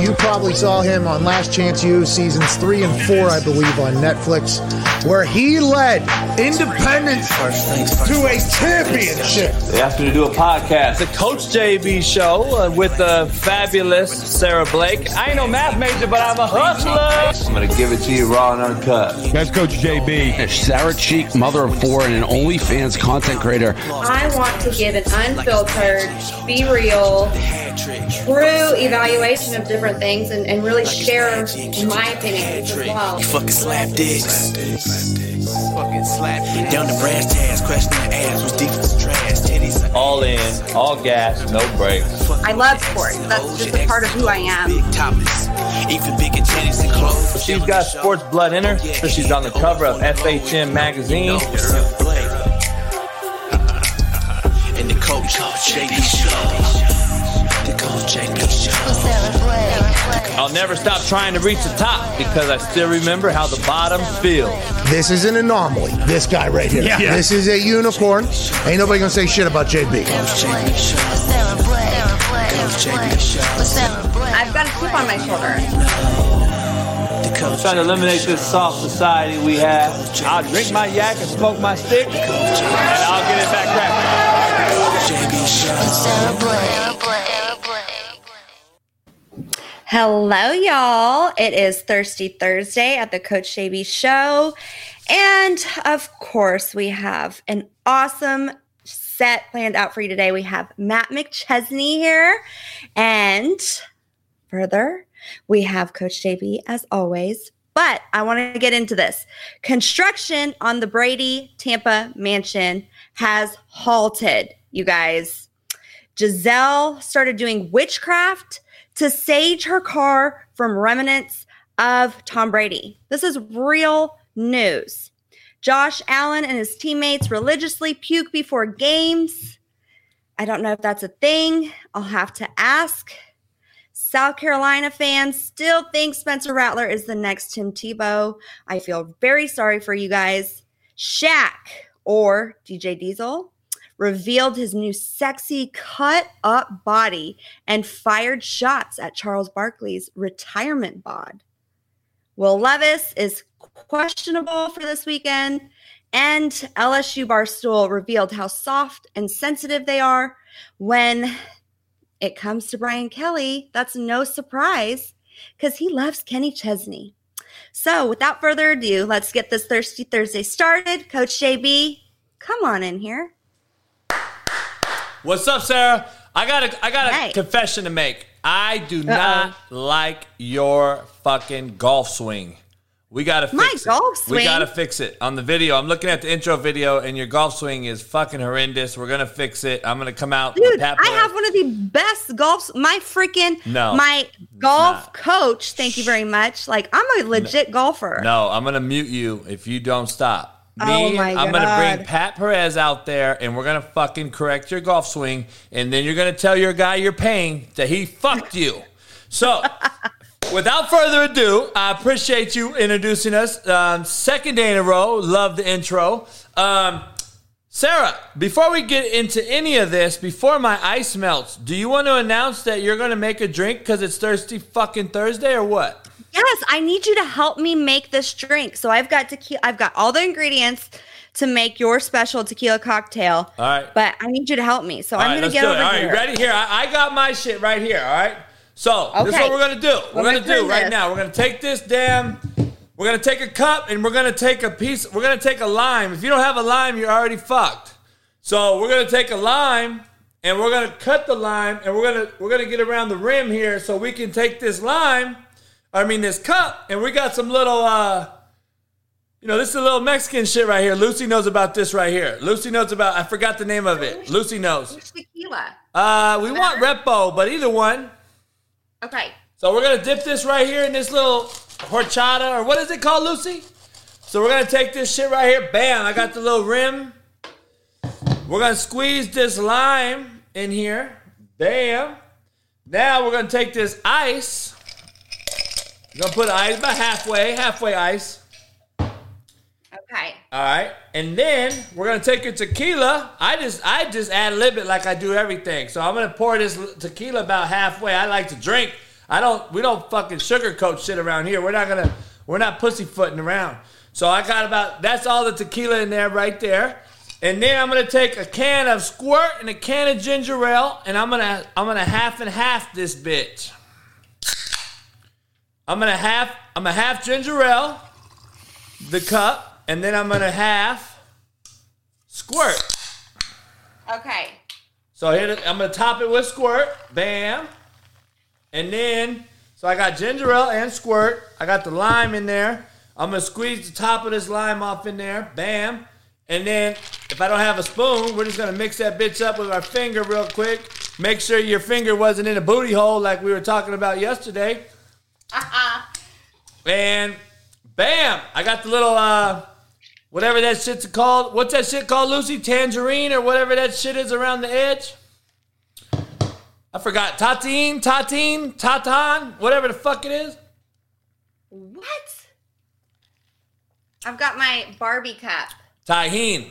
You probably saw him on Last Chance U seasons three and four, I believe, on Netflix, where he led Independence to a championship. They asked me to do a podcast, the Coach JB show uh, with the fabulous Sara Blake. I ain't no math major, but I'm a hustler. I'm gonna give it to you raw and uncut. That's Coach JB. Sara Cheek, mother of four, and an OnlyFans content creator. I want to give an unfiltered, be real, true evaluation of different things and, and really share my opinions as well. You fucking slap dicks. Fucking slap dicks. Down the brass tags, questioning ass was deep as trash. Titties. All in, all gas, no brakes. I love sports. That's just a part of who I am. Big topless. Even bigger titties and clothes. She's got sports blood in her, so she's on the cover of FHM magazine. And the coach, JB Show. I'll never stop trying to reach the top because I still remember how the bottom feels. This is an anomaly. This guy right here. Yeah. This is a unicorn. Ain't nobody gonna say shit about JB. JB Show. Coach JB Show. I've got a chip on my shoulder. The coach. Trying to eliminate this soft society we have. I'll drink my yak and smoke my stick, and I'll get it back rapping. JB Show. Hello, y'all. It is Thirsty Thursday at the Coach JB Show. And of course, we have an awesome set planned out for you today. We have Matt McChesney here. And further, we have Coach JB as always. But I want to get into this. Construction on the Brady Tampa mansion has halted, you guys. Giselle started doing witchcraft to sage her car from remnants of Tom Brady. This is real news. Josh Allen and his teammates religiously puke before games. I don't know if that's a thing. I'll have to ask. South Carolina fans still think Spencer Rattler is the next Tim Tebow. I feel very sorry for you guys. Shaq or DJ Diesel revealed his new sexy cut up body and fired shots at Charles Barkley's retirement bod. Will Levis is questionable for this weekend. And LSU Barstool revealed how soft and sensitive they are when it comes to Brian Kelly. That's no surprise because he loves Kenny Chesney. So, without further ado, let's get this Thirsty Thursday started. Coach JB, come on in here. What's up, Sara? I got a I got a Hey. confession to make. I do not like your fucking golf swing. We gotta fix My it. golf We gotta fix it on the video. I'm looking at the intro video, and your golf swing is fucking horrendous. We're gonna fix it. I'm gonna come out. with Dude, I have one of the best golfs. My freaking No, my golf coach. Thank you very much. Like I'm a legit golfer. No, I'm gonna mute you if you don't stop. Me, Oh I'm gonna bring Pat Perez out there, and we're gonna fucking correct your golf swing, and then you're gonna tell your guy you're paying that he fucked you. So, without further ado, I appreciate you introducing us. Um, second day in a row, love the intro. Um, Sara, before we get into any of this, before my ice melts, do you want to announce that you're gonna make a drink because it's thirsty fucking Thursday, or what? Yes, I need you to help me make this drink. So I've got tequila. I've got all the ingredients to make your special tequila cocktail. All right. But I need you to help me. So All I'm right, going to get over it. All right, here. you ready? Here, I, I got my shit right here. All right. So this is what we're gonna do. We're Let gonna do right this. now. We're gonna take this damn. We're gonna take a cup and we're gonna take a piece. We're gonna take a lime. If you don't have a lime, you're already fucked. So we're gonna take a lime and we're gonna cut the lime and we're gonna we're gonna get around the rim here so we can take this lime. I mean this cup and we got some little uh you know, this is a little Mexican shit right here. Lucy knows about this right here. Lucy knows about I forgot the name of it. Lucy knows. Which tequila? Uh, we want Repo, but either one. Okay. So we're gonna dip this right here in this little horchata, or what is it called, Lucy? So we're gonna take this shit right here. Bam! I got the little rim. We're gonna squeeze this lime in here. Bam! Now we're gonna take this ice. We're gonna put ice about halfway, halfway ice. Okay. All right, and then we're gonna take your tequila. I just I just add a little bit like I do everything. So I'm gonna pour this tequila about halfway. I like to drink. I don't. We don't fucking sugarcoat shit around here. We're not gonna. We're not pussyfooting around. So I got about. That's all the tequila in there right there. And then I'm gonna take a can of squirt and a can of ginger ale, and I'm gonna I'm gonna half and half this bitch. I'm gonna half I'm gonna half ginger ale, the cup, and then I'm gonna half squirt. Okay. So here I'm gonna top it with squirt, bam, and then so I got ginger ale and squirt. I got the lime in there. I'm gonna squeeze the top of this lime off in there, bam, and then if I don't have a spoon, we're just gonna mix that bitch up with our finger real quick. Make sure your finger wasn't in a booty hole like we were talking about yesterday. And bam, I got the little uh whatever that shit's called. What's that shit called, Lucy? Tangerine or whatever that shit is around the edge. I forgot. Tatine, Tatine, Tatan, whatever the fuck it is. What? I've got my Barbie cup. Tahine.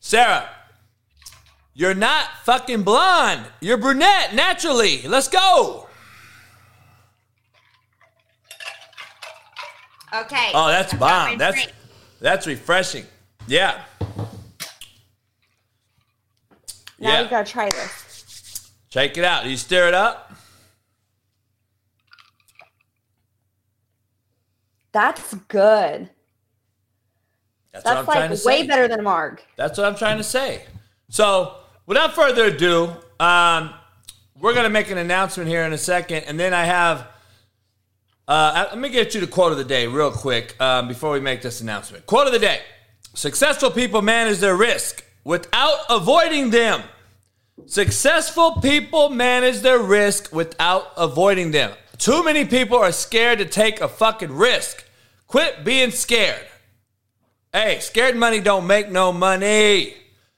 Sara, you're not fucking blonde. You're brunette naturally. Let's go. Okay. Oh, that's I've bomb. That's drink. that's refreshing. Yeah. Now yeah. we gotta try this. Shake it out. You stir it up. That's good. That's, what That's I'm trying to like way better than Marg. That's what I'm trying to say. So, without further ado, um, we're going to make an announcement here in a second, and then I have. Uh, let me get you the quote of the day real quick um, before we make this announcement. Quote of the day Successful people manage their risk without avoiding them. Successful people manage their risk without avoiding them. Too many people are scared to take a fucking risk. Quit being scared. Hey, scared money don't make no money.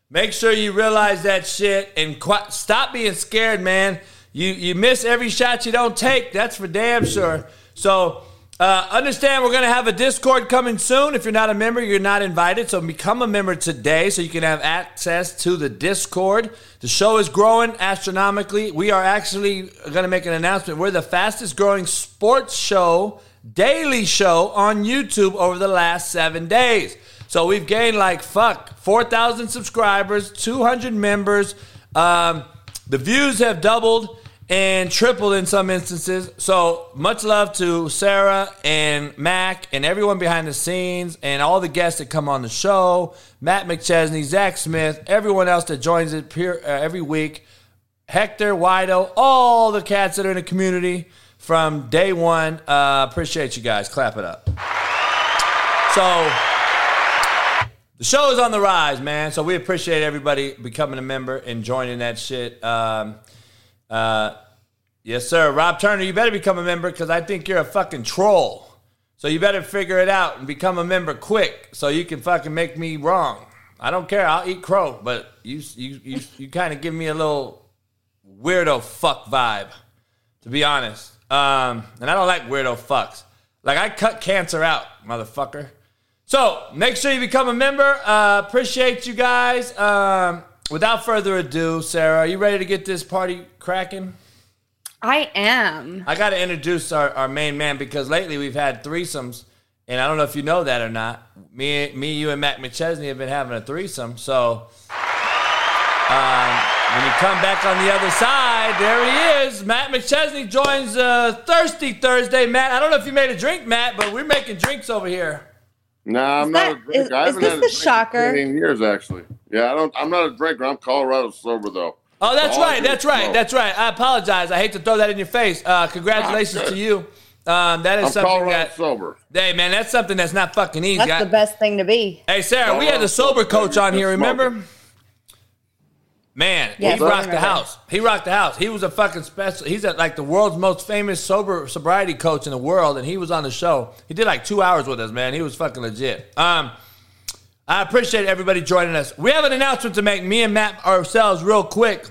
Make sure you realize that shit and qu- stop being scared, man. You you miss every shot you don't take. That's for damn sure. So uh, understand we're gonna have a Discord coming soon. If you're not a member, you're not invited. So become a member today so you can have access to the Discord. The show is growing astronomically. We are actually gonna make an announcement. We're the fastest growing sports show daily show on YouTube over the last seven days. So we've gained like fuck 4,000 subscribers, 200 members. Um, the views have doubled and tripled in some instances. So much love to Sara and Mac and everyone behind the scenes and all the guests that come on the show. Matt McChesney, Zach Smith, everyone else that joins it uh, every week. Hector, Wido, all the cats that are in the community from day one. Uh, appreciate you guys. Clap it up. So the show is on the rise, man. So we appreciate everybody becoming a member and joining that shit. Um, uh, yes, sir. Rob Turner, you better become a member because I think you're a fucking troll. So you better figure it out and become a member quick so you can fucking make me wrong. I don't care. I'll eat crow, but you you you, you kind of give me a little weirdo fuck vibe, to be honest. Um, and I don't like weirdo fucks. Like I cut cancer out, motherfucker. So make sure you become a member. Uh, appreciate you guys. Um, without further ado, Sara, are you ready to get this party cracking? I am. I got to introduce our, our main man because lately we've had threesomes, and I don't know if you know that or not. Me, me, you, and Matt McChesney have been having a threesome. So um, when you come back on the other side, there he is. Matt McChesney joins uh, Thirsty Thursday. Matt, I don't know if you made a drink, Matt, but we're making drinks over here. Nah, I'm Is not a drinker. is- I is haven't this had a the drink shocker? in years, actually. Yeah, I don't. I'm not a drinker. I'm Colorado sober though. Oh, that's All I right. That's right. smoke. That's right. I apologize. I hate to throw that in your face. Uh, congratulations to you. Um, that is I'm something Colorado that. sober. Hey, man, that's something that's not fucking easy. That's I- the best thing to be. Hey, Sara, we had the sober coach on here. Remember? Man, Yes, he rocked the house. He rocked the house. He was a fucking special. He's a, like the world's most famous sober sobriety coach in the world, and he was on the show. He did like two hours with us, man. He was fucking legit. Um, I appreciate everybody joining us. We have an announcement to make. Me and Matt ourselves, real quick.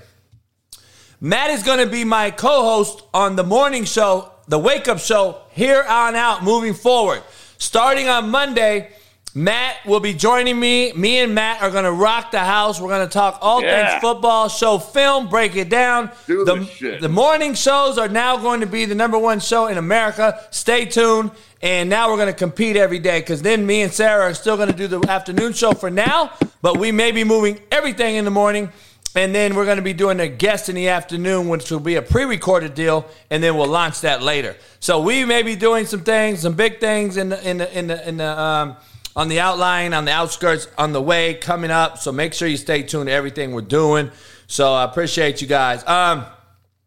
Matt is going to be my co-host on the morning show, the Wake Up Show, here on out, moving forward. Starting on Monday, Matt will be joining me. Me and Matt are going to rock the house. We're going to talk all Yeah. things football, show film, break it down. Do the, the morning shows are now going to be the number one show in America. Stay tuned. And now we're going to compete every day because then me and Sarah are still going to do the afternoon show for now, but we may be moving everything in the morning. And then we're going to be doing a guest in the afternoon, which will be a pre recorded deal, and then we'll launch that later. So we may be doing some things, some big things in the, in the, in the, in the, um, on the outline, on the outskirts, on the way coming up. So make sure you stay tuned to everything we're doing. So I appreciate you guys. Um,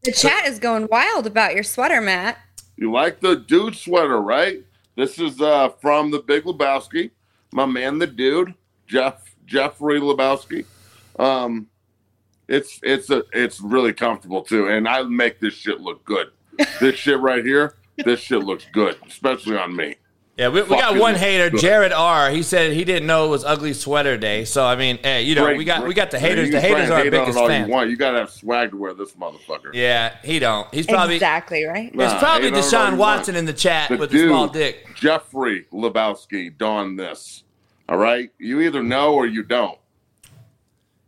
The chat is going wild about your sweater, Matt. You like the dude sweater, right? This is uh, from the Big Lebowski. My man, the dude, Jeff Jeffrey Lebowski. Um, it's it's a it's really comfortable too, and I make this shit look good. this shit right here, this shit looks good, especially on me. Yeah, we, we got one hater. Jared R. He said he didn't know it was ugly sweater day. So I mean, hey, you know, Great, we got we got the haters. you The haters are our hate biggest all fans. You, want. you gotta have swag to wear this motherfucker. Yeah, he don't. He's probably exactly right. there's Nah, probably hate on it all Deshaun Watson want. in the chat The with dude, the small dick. Jeffrey Lebowski donned this. All right, you either know or you don't.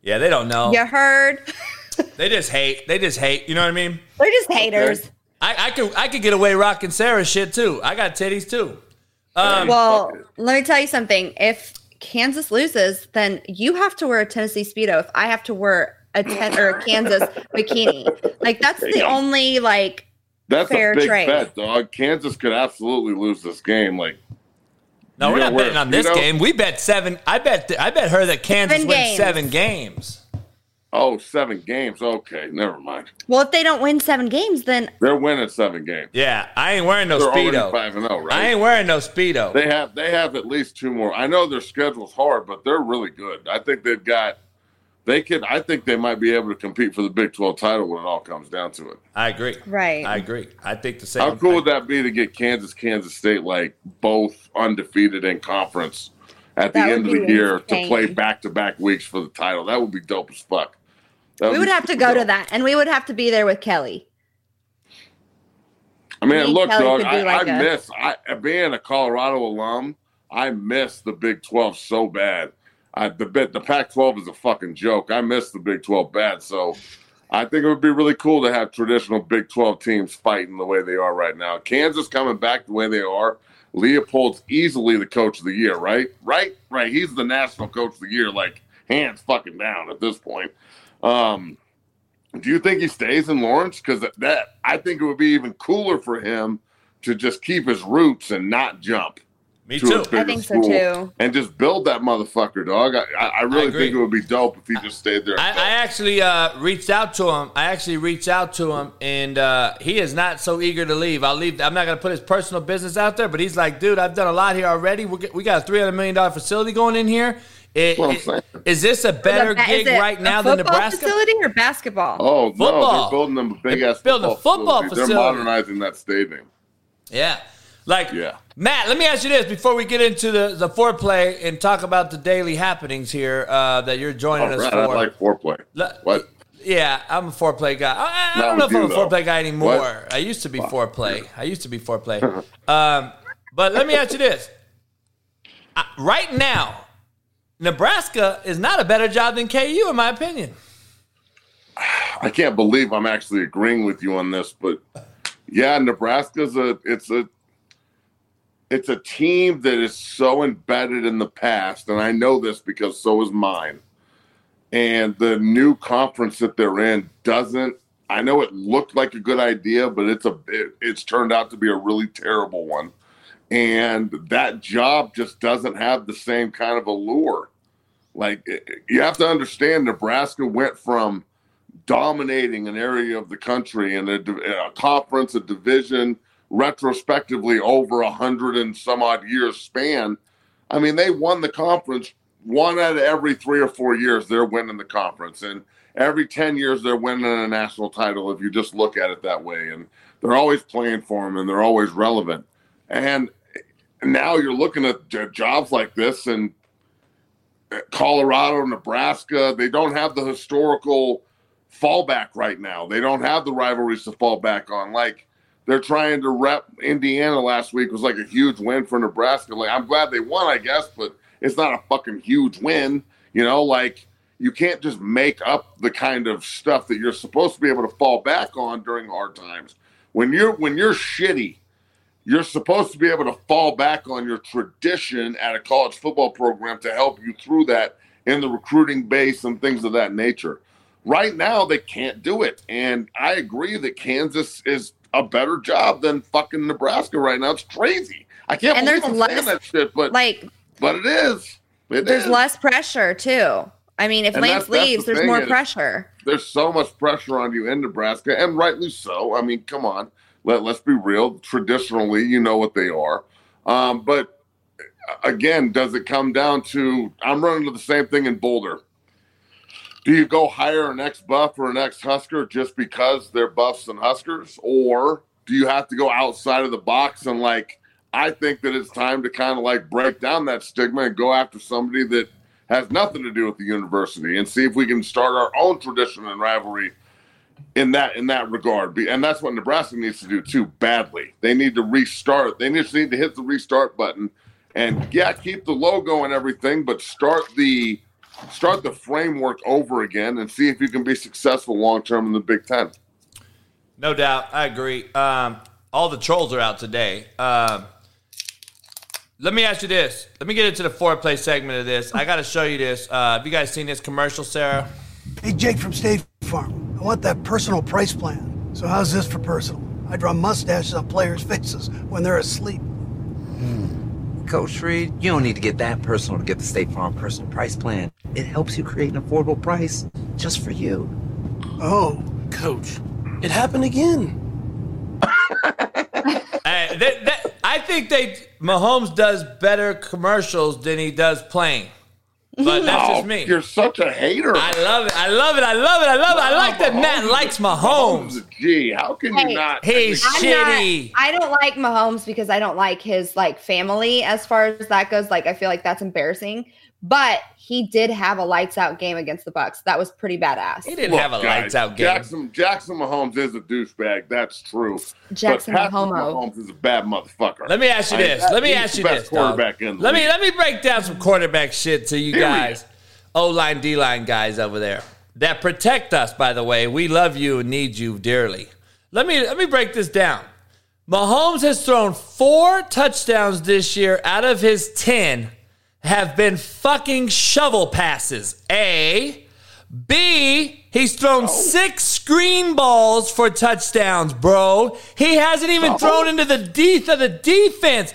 Yeah, they don't know. You heard? They just hate. They just hate. You know what I mean? They're just haters. I, I could I could get away rocking Sara's shit too. I got titties too. Um, Well, let me tell you something. If Kansas loses, then you have to wear a Tennessee speedo. If I have to wear a ten or a Kansas bikini, like that's the Yeah. only like. That's Fair a big trade. bet, dog. Kansas could absolutely lose this game. Like, no, we're not betting on this game. We bet seven. I bet I bet her that Kansas Seven wins games. seven games. Oh, seven games. Okay, never mind. Well, if they don't win seven games, then They're winning seven games. Yeah, I ain't wearing no They're already speedo. five and oh, zero, right? I ain't wearing no speedo. They have they have at least two more. I know their schedule's hard, but they're really good. I think they've got. They could. I think they might be able to compete for the Big Twelve title when it all comes down to it. I agree. right. I agree. I think the same. How cool would that be to get Kansas, Kansas State, like both undefeated in conference at the end of the be year to play back to back weeks for the title? That would be dope as fuck. That we would have to go to that, and we would have to be there with Kelly. I mean, Me, look, dog. I, like I a- miss I being a Colorado alum. I miss the Big Twelve so bad. I, the bit the Pac twelve is a fucking joke. I miss the Big Twelve bad. So I think it would be really cool to have traditional Big Twelve teams fighting the way they are right now. Kansas coming back the way they are. Leipold's easily the coach of the year, right? Right, right. He's the national coach of the year, like hands fucking down at this point. Um, do you think he stays in Lawrence? Because that I think it would be even cooler for him to just keep his roots and not jump Me to too. a bigger I think so school too. and just build that motherfucker, dog. I, I, I really agree. think it would be dope if he just stayed there. I, I actually uh, reached out to him. I actually reached out to him, and uh, he is not so eager to leave. I'll leave. I'm not going to put his personal business out there, but he's like, dude, I've done a lot here already. We we got a 300 million dollar facility going in here. It- what I'm it- saying. is this a better Is gig it right a now than football Nebraska? facility or basketball? oh no, they're building them a big They're ass building a football They're modernizing that stadium. Yeah. Like, Yeah. Matt, let me ask you this before we get into the, the foreplay and talk about the daily happenings here uh, that you're joining All us right, for. I like foreplay. Le- What? Yeah, I'm a foreplay guy. I, I don't know if with I'm a though. foreplay guy anymore. What? I used to be foreplay. I used to be foreplay. um, but let me ask you this: I, right now, Nebraska is not a better job than KU, in my opinion. I can't believe I'm actually agreeing with you on this, but yeah, Nebraska's a it's a it's a team that is so embedded in the past, and I know this because so is mine. And the new conference that they're in doesn't. I know it looked like a good idea, but it's a it, it's turned out to be a really terrible one. And that job just doesn't have the same kind of allure. Like you have to understand, Nebraska went from dominating an area of the country in a, a conference, a division, retrospectively over a hundred and some odd years span. I mean, they won the conference one out of every three or four years. They're winning the conference, and every ten years they're winning a national title. If you just look at it that way, and they're always playing for them, and they're always relevant. And now you're looking at jobs like this, and eh, Colorado, Nebraska, they don't have the historical fallback right now. They don't have the rivalries to fall back on. Like they're trying to rep Indiana last week was like a huge win for Nebraska. Like I'm glad they won, I guess, but it's not a fucking huge win. You know, like you can't just make up the kind of stuff that you're supposed to be able to fall back on during hard times. When you're when you're shitty, you're supposed to be able to fall back on your tradition at a college football program to help you through that in the recruiting base and things of that nature. Right now, they can't do it. And I agree that Kansas is a better job than fucking Nebraska right now. It's crazy. I can't And believe there's I'm less- saying that shit, but Like but it is. It there's is. less pressure too. I mean, if And Lance that's- that's leaves, the there's more is- pressure. there's so much pressure on you in Nebraska, and rightly so. I mean, come on, let let's be real. Traditionally, you know what they are, um, but again, does it come down to? I'm running to the same thing in Boulder. Do you go hire an ex Buff or an ex Husker just because they're Buffs and Huskers, or do you have to go outside of the box and like? I think that it's time to kind of like break down that stigma and go after somebody that has nothing to do with the university and see if we can start our own tradition and rivalry in that in that regard. And that's what Nebraska needs to do too badly. They need to restart. They just need to hit the restart button and yeah, keep the logo and everything, but start the start the framework over again and see if you can be successful long term in the Big Ten. No doubt, I agree. Um, all the trolls are out today. Um, let me ask you this. Let me get into the foreplay segment of this. I got to show you this. Uh, have you guys seen this commercial, Sara? Hey, Jake from State Farm. I want that personal price plan. So, how's this for personal? I draw mustaches on players' faces when they're asleep. Hmm. Coach Reid, you don't need to get that personal to get the State Farm personal price plan. It helps you create an affordable price just for you. Oh, Coach, it happened again. Hey, that, that, I think they Mahomes does better commercials than he does playing. But that's just me. You're such a hater. I love it. I love it. I love it. I love it. I like that Matt likes Mahomes. Gee, how can Hey, you not? He's I'm shitty. Not, I don't like Mahomes because I don't like his like family as far as that goes. Like I feel like that's embarrassing. But he did have a lights out game against the Bucs. That was pretty badass. He didn't Look, have a guys, lights out game. Jackson Jackson Mahomes is a douchebag. That's true. Jackson but Mahomes is a bad motherfucker. Let me ask you I- this. Let me ask the you best this. dog. quarterback in the Let me let me break down some quarterback shit to you Period. guys. O line, D line guys over there that protect us. By the way, we love you and need you dearly. Let me let me break this down. Mahomes has thrown four touchdowns this year out of his ten have been fucking shovel passes. A. B. He's thrown oh. six screen balls for touchdowns, bro. He hasn't even oh. thrown into the teeth of the defense.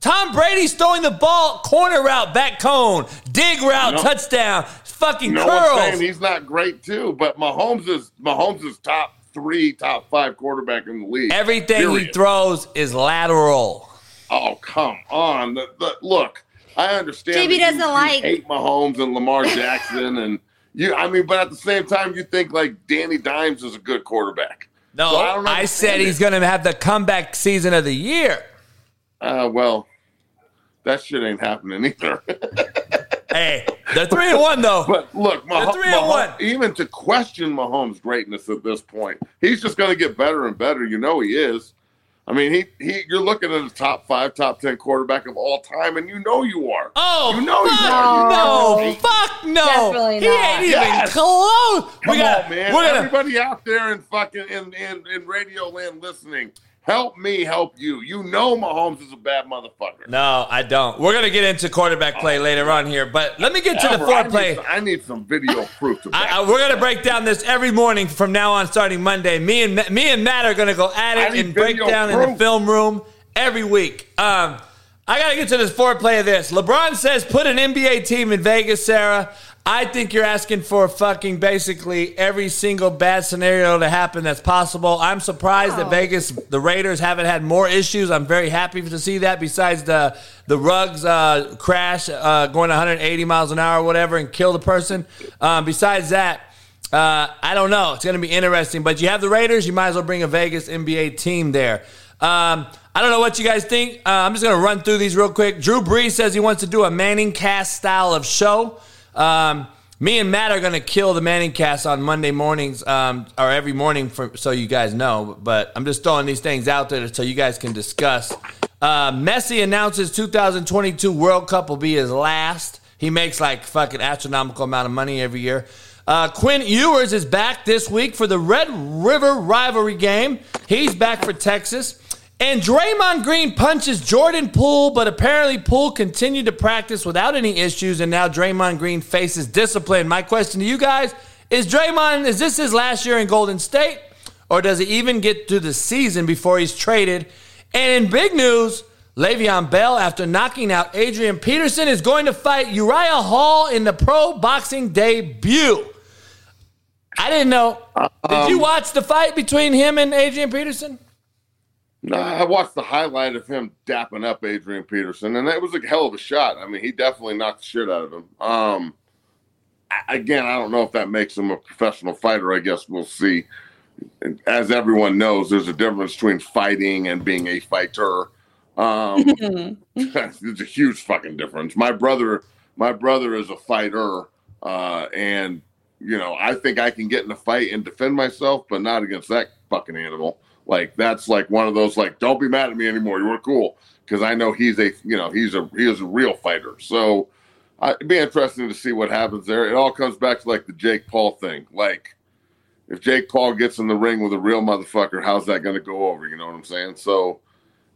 Tom Brady's throwing the ball corner route, back cone, dig route, No. touchdown, fucking no one's curls. saying he's not great too, but Mahomes is Mahomes is top three, top five quarterback in the league. Everything he throws is lateral. Oh come on! The, the, look, I understand. JB doesn't you like- hate Mahomes and Lamar Jackson, and you. I mean, but at the same time, you think like Danny Dimes is a good quarterback. No, So I don't I, said he's going to have the comeback season of the year. Uh, well, that shit ain't happening either. Hey, they're three and one though. But look, They're Mah- three and Mah- one. even to question Mahomes' greatness at this point, he's just going to get better and better. You know he is. I mean, he, he you're looking at a top five, top ten quarterback of all time, and you know you are. Oh, you know fuck you are. You no, he- fuck no. Definitely he not. ain't even close. Come we got, on, man. We're gonna, Everybody out there in fucking in, in in radio land listening, help me help you. You know Mahomes is a bad motherfucker. no, I don't. We're gonna get into quarterback play later on here, but let me get to the Ever. I foreplay. need, I need some video proof to I, I, we're gonna break down this every morning from now on, starting Monday. Me and me and Matt are gonna go at it and break down in the film room every week. Um, I gotta get to this foreplay of this. LeBron says put an NBA team in Vegas, Sara. I think you're asking for fucking basically every single bad scenario to happen that's possible. I'm surprised that Oh. Vegas, the Raiders, haven't had more issues. I'm very happy to see that. Besides the the Ruggs uh, crash uh, going 180 miles an hour or whatever and kill the person. Um, besides that, uh, I don't know. It's going to be interesting. But you have the Raiders. You might as well bring a Vegas NBA team there. Um, I don't know what you guys think. Uh, I'm just going to run through these real quick. Drew Brees says he wants to do a Manning cast style of show. Um, me and Matt are to kill the Manning cast on Monday mornings um, or every morning, for, so you guys know. But I'm just throwing these things out there so you guys can discuss Uh, Messi announces 2022 World Cup will be his last. He makes like fucking astronomical amount of money every year. Uh, Quinn Ewers is back this week for the Red River rivalry game. He's back for Texas. And Draymond Green punches Jordan Poole, but apparently Poole continued to practice without any issues, and now Draymond Green faces discipline. My question to you guys is Draymond, is this his last year in Golden State? Or does he even get through the season before he's traded? And in big news, Le'Veon Bell, after knocking out Adrian Peterson, is going to fight Uriah Hall in the pro boxing debut. I didn't know. Did uh, you um, watch the fight between him and Adrian Peterson? No, I watched the highlight of him dapping up Adrian Peterson, and it was a hell of a shot. I mean, he definitely knocked the shit out of him. Um, again, I don't know if that makes him a professional fighter. I guess we'll see. As everyone knows, there's a difference between fighting and being a fighter. Um, it's a huge fucking difference. My brother, my brother is a fighter, uh, and you know, I think I can get in a fight and defend myself, but not against that fucking animal. Like that's like one of those like, don't be mad at me anymore. You were cool because I know he's a you know he's a he is a real fighter. So I, it'd be interesting to see what happens there. It all comes back to like the Jake Paul thing. Like if Jake Paul gets in the ring with a real motherfucker, how's that going to go over? You know what I'm saying? So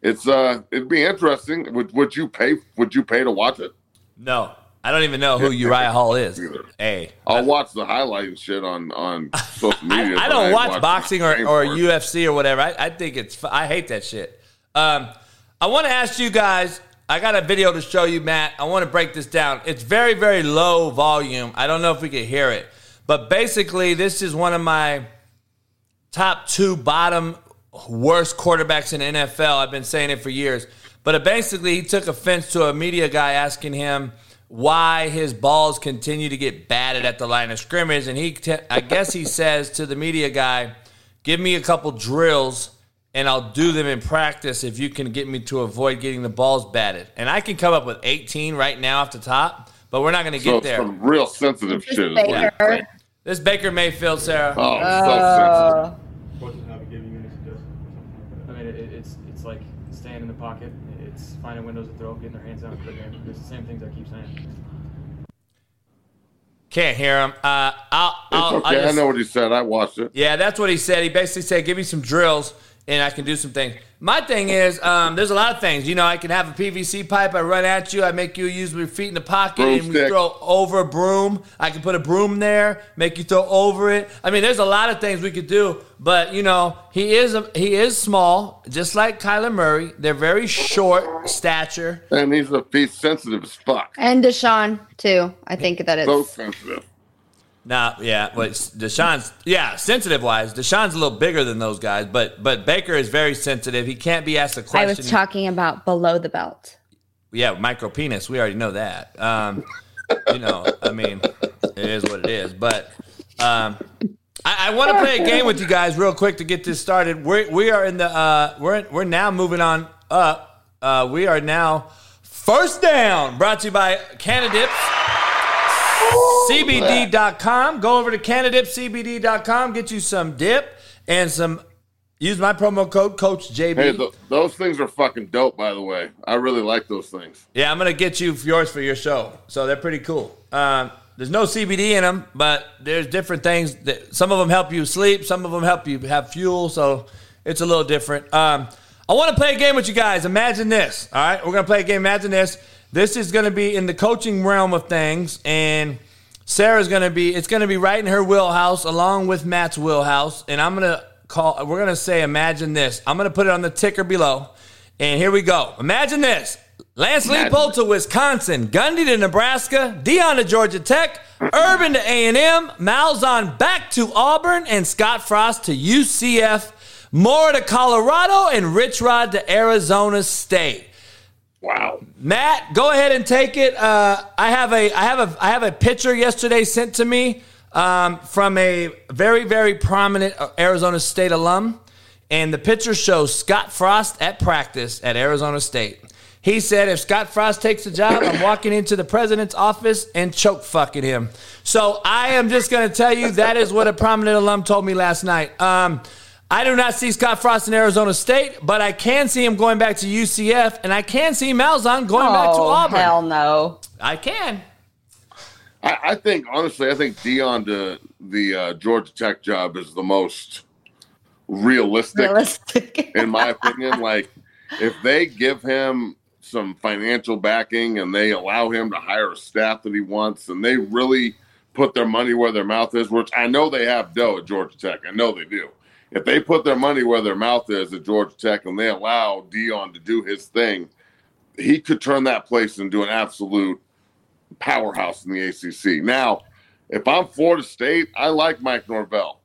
it's uh it'd be interesting. Would would you pay? Would you pay to watch it? No, I don't even know who Uriah Hall is. Hey, I'll watch the highlight and shit on on social media. I but don't ain't watch watching boxing or, or. UFC or whatever. I, I think it's I hate that shit. Um, I want to ask you guys. I got a video to show you, Matt. I want to break this down. It's very very low volume. I don't know if we can hear it, but basically, this is one of my top two bottom worst quarterbacks in the NFL. I've been saying it for years. But basically, he took offense to a media guy asking him why his balls continue to get batted at the line of scrimmage. And he, te- I guess he says to the media guy, give me a couple drills and I'll do them in practice if you can get me to avoid getting the balls batted. And I can come up with 18 right now off the top, but we're not going to So get it's there. some real sensitive This shit. Is what you're Baker. This Baker Mayfield, Sara. Oh, Uh, so sensitive. I mean, it, it's it's like staying in the pocket. It's finding windows to throw, getting their hands down quicker. It's the same things I keep saying. Can't hear him. Uh, I'll, It's I'll, okay. I'll I know what he said. I watched it. Yeah, that's what he said. He basically said, "Give me some drills, and I can do some things." My thing is, um, there's a lot of things. You know, I can have a PVC pipe. I run at you. I make you use your feet in the pocket, and we throw over a broom. I can put a broom there, make you throw over it. I mean, there's a lot of things we could do. But you know, he is a, he is small, just like Kyler Murray. They're very short stature. And he's a he's sensitive as fuck. and Deshaun too. I think that So it's sensitive. Nah, yeah, but Deshaun's yeah, sensitive wise, Deshaun's a little bigger than those guys, but but Baker is very sensitive. He can't be asked a question. I was talking about below the belt. yeah, micro penis. We already know that. Um, you know, I mean, it is what it is. But um, I, I want to play a game with you guys real quick to get this started. We we are in the uh, we're we're now moving on up. Uh, we are now first down. Brought to you by CannaDips. CBD.com. Go over to CannadipCBD.com. Get you some dip and some. Use my promo code Coach JB. Hey, th- those things are fucking dope. By the way, I really like those things. Yeah, I'm gonna get you yours for your show. So they're pretty cool. Um, there's no CBD in them, but there's different things that some of them help you sleep, some of them help you have fuel. So it's a little different. Um, I want to play a game with you guys. Imagine this. All right, we're gonna play a game. Imagine this. This is gonna be in the coaching realm of things, and Sara's gonna be. It's gonna be right in her wheelhouse, along with Matt's wheelhouse, and I'm gonna call. We're gonna say, imagine this. I'm gonna put it on the ticker below. And here we go. Imagine this. Lance Leipold to Wisconsin, Gundy to Nebraska, Deion to Georgia Tech, Urban to A&M, Malzahn back to Auburn, and Scott Frost to UCF, Mora to Colorado, and Rich Rod to Arizona State. Wow. Matt, go ahead and take it. Uh, I have a I have a I have a picture yesterday sent to me um, from a very very prominent uh, Arizona State alum, and the picture shows Scott Frost at practice at Arizona State. He said, "If Scott Frost takes the job, I'm walking into the president's office and choke fucking him." So I am just going to tell you that is what a prominent alum told me last night. Um, I do not see Scott Frost in Arizona State, but I can see him going back to UCF, and I can see Malzahn going back to Oh, Auburn. hell no. I can. I, I think honestly, I think Deion to the uh, Georgia Tech job is the most realistic, Realistic. in my opinion. Like, if they give him some financial backing and they allow him to hire a staff that he wants, and they really put their money where their mouth is, which I know they have dough at Georgia Tech. I know they do. If they put their money where their mouth is at Georgia Tech and they allow Deion to do his thing, he could turn that place into an absolute powerhouse in the ACC. Now, if I'm Florida State, I like Mike Norvell,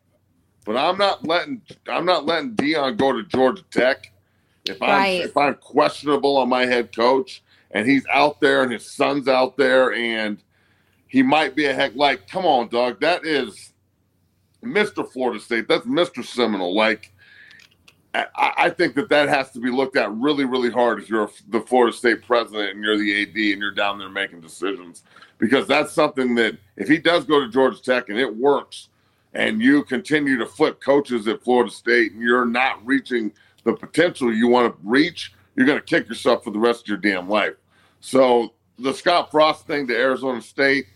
but I'm not letting I'm not letting Deion go to Georgia Tech. If I'm Right. if I'm questionable on my head coach and he's out there and his son's out there and he might be a heck like, come on, dog, that is Mr. Florida State. That's Mr. Seminole. Like, I, I think that that has to be looked at really, really hard if you're the Florida State president and you're the AD and you're down there making decisions, because that's something that if he does go to Georgia Tech and it works, and you continue to flip coaches at Florida State and you're not reaching the potential you want to reach, you're going to kick yourself for the rest of your damn life. So the Scott Frost thing to Arizona State,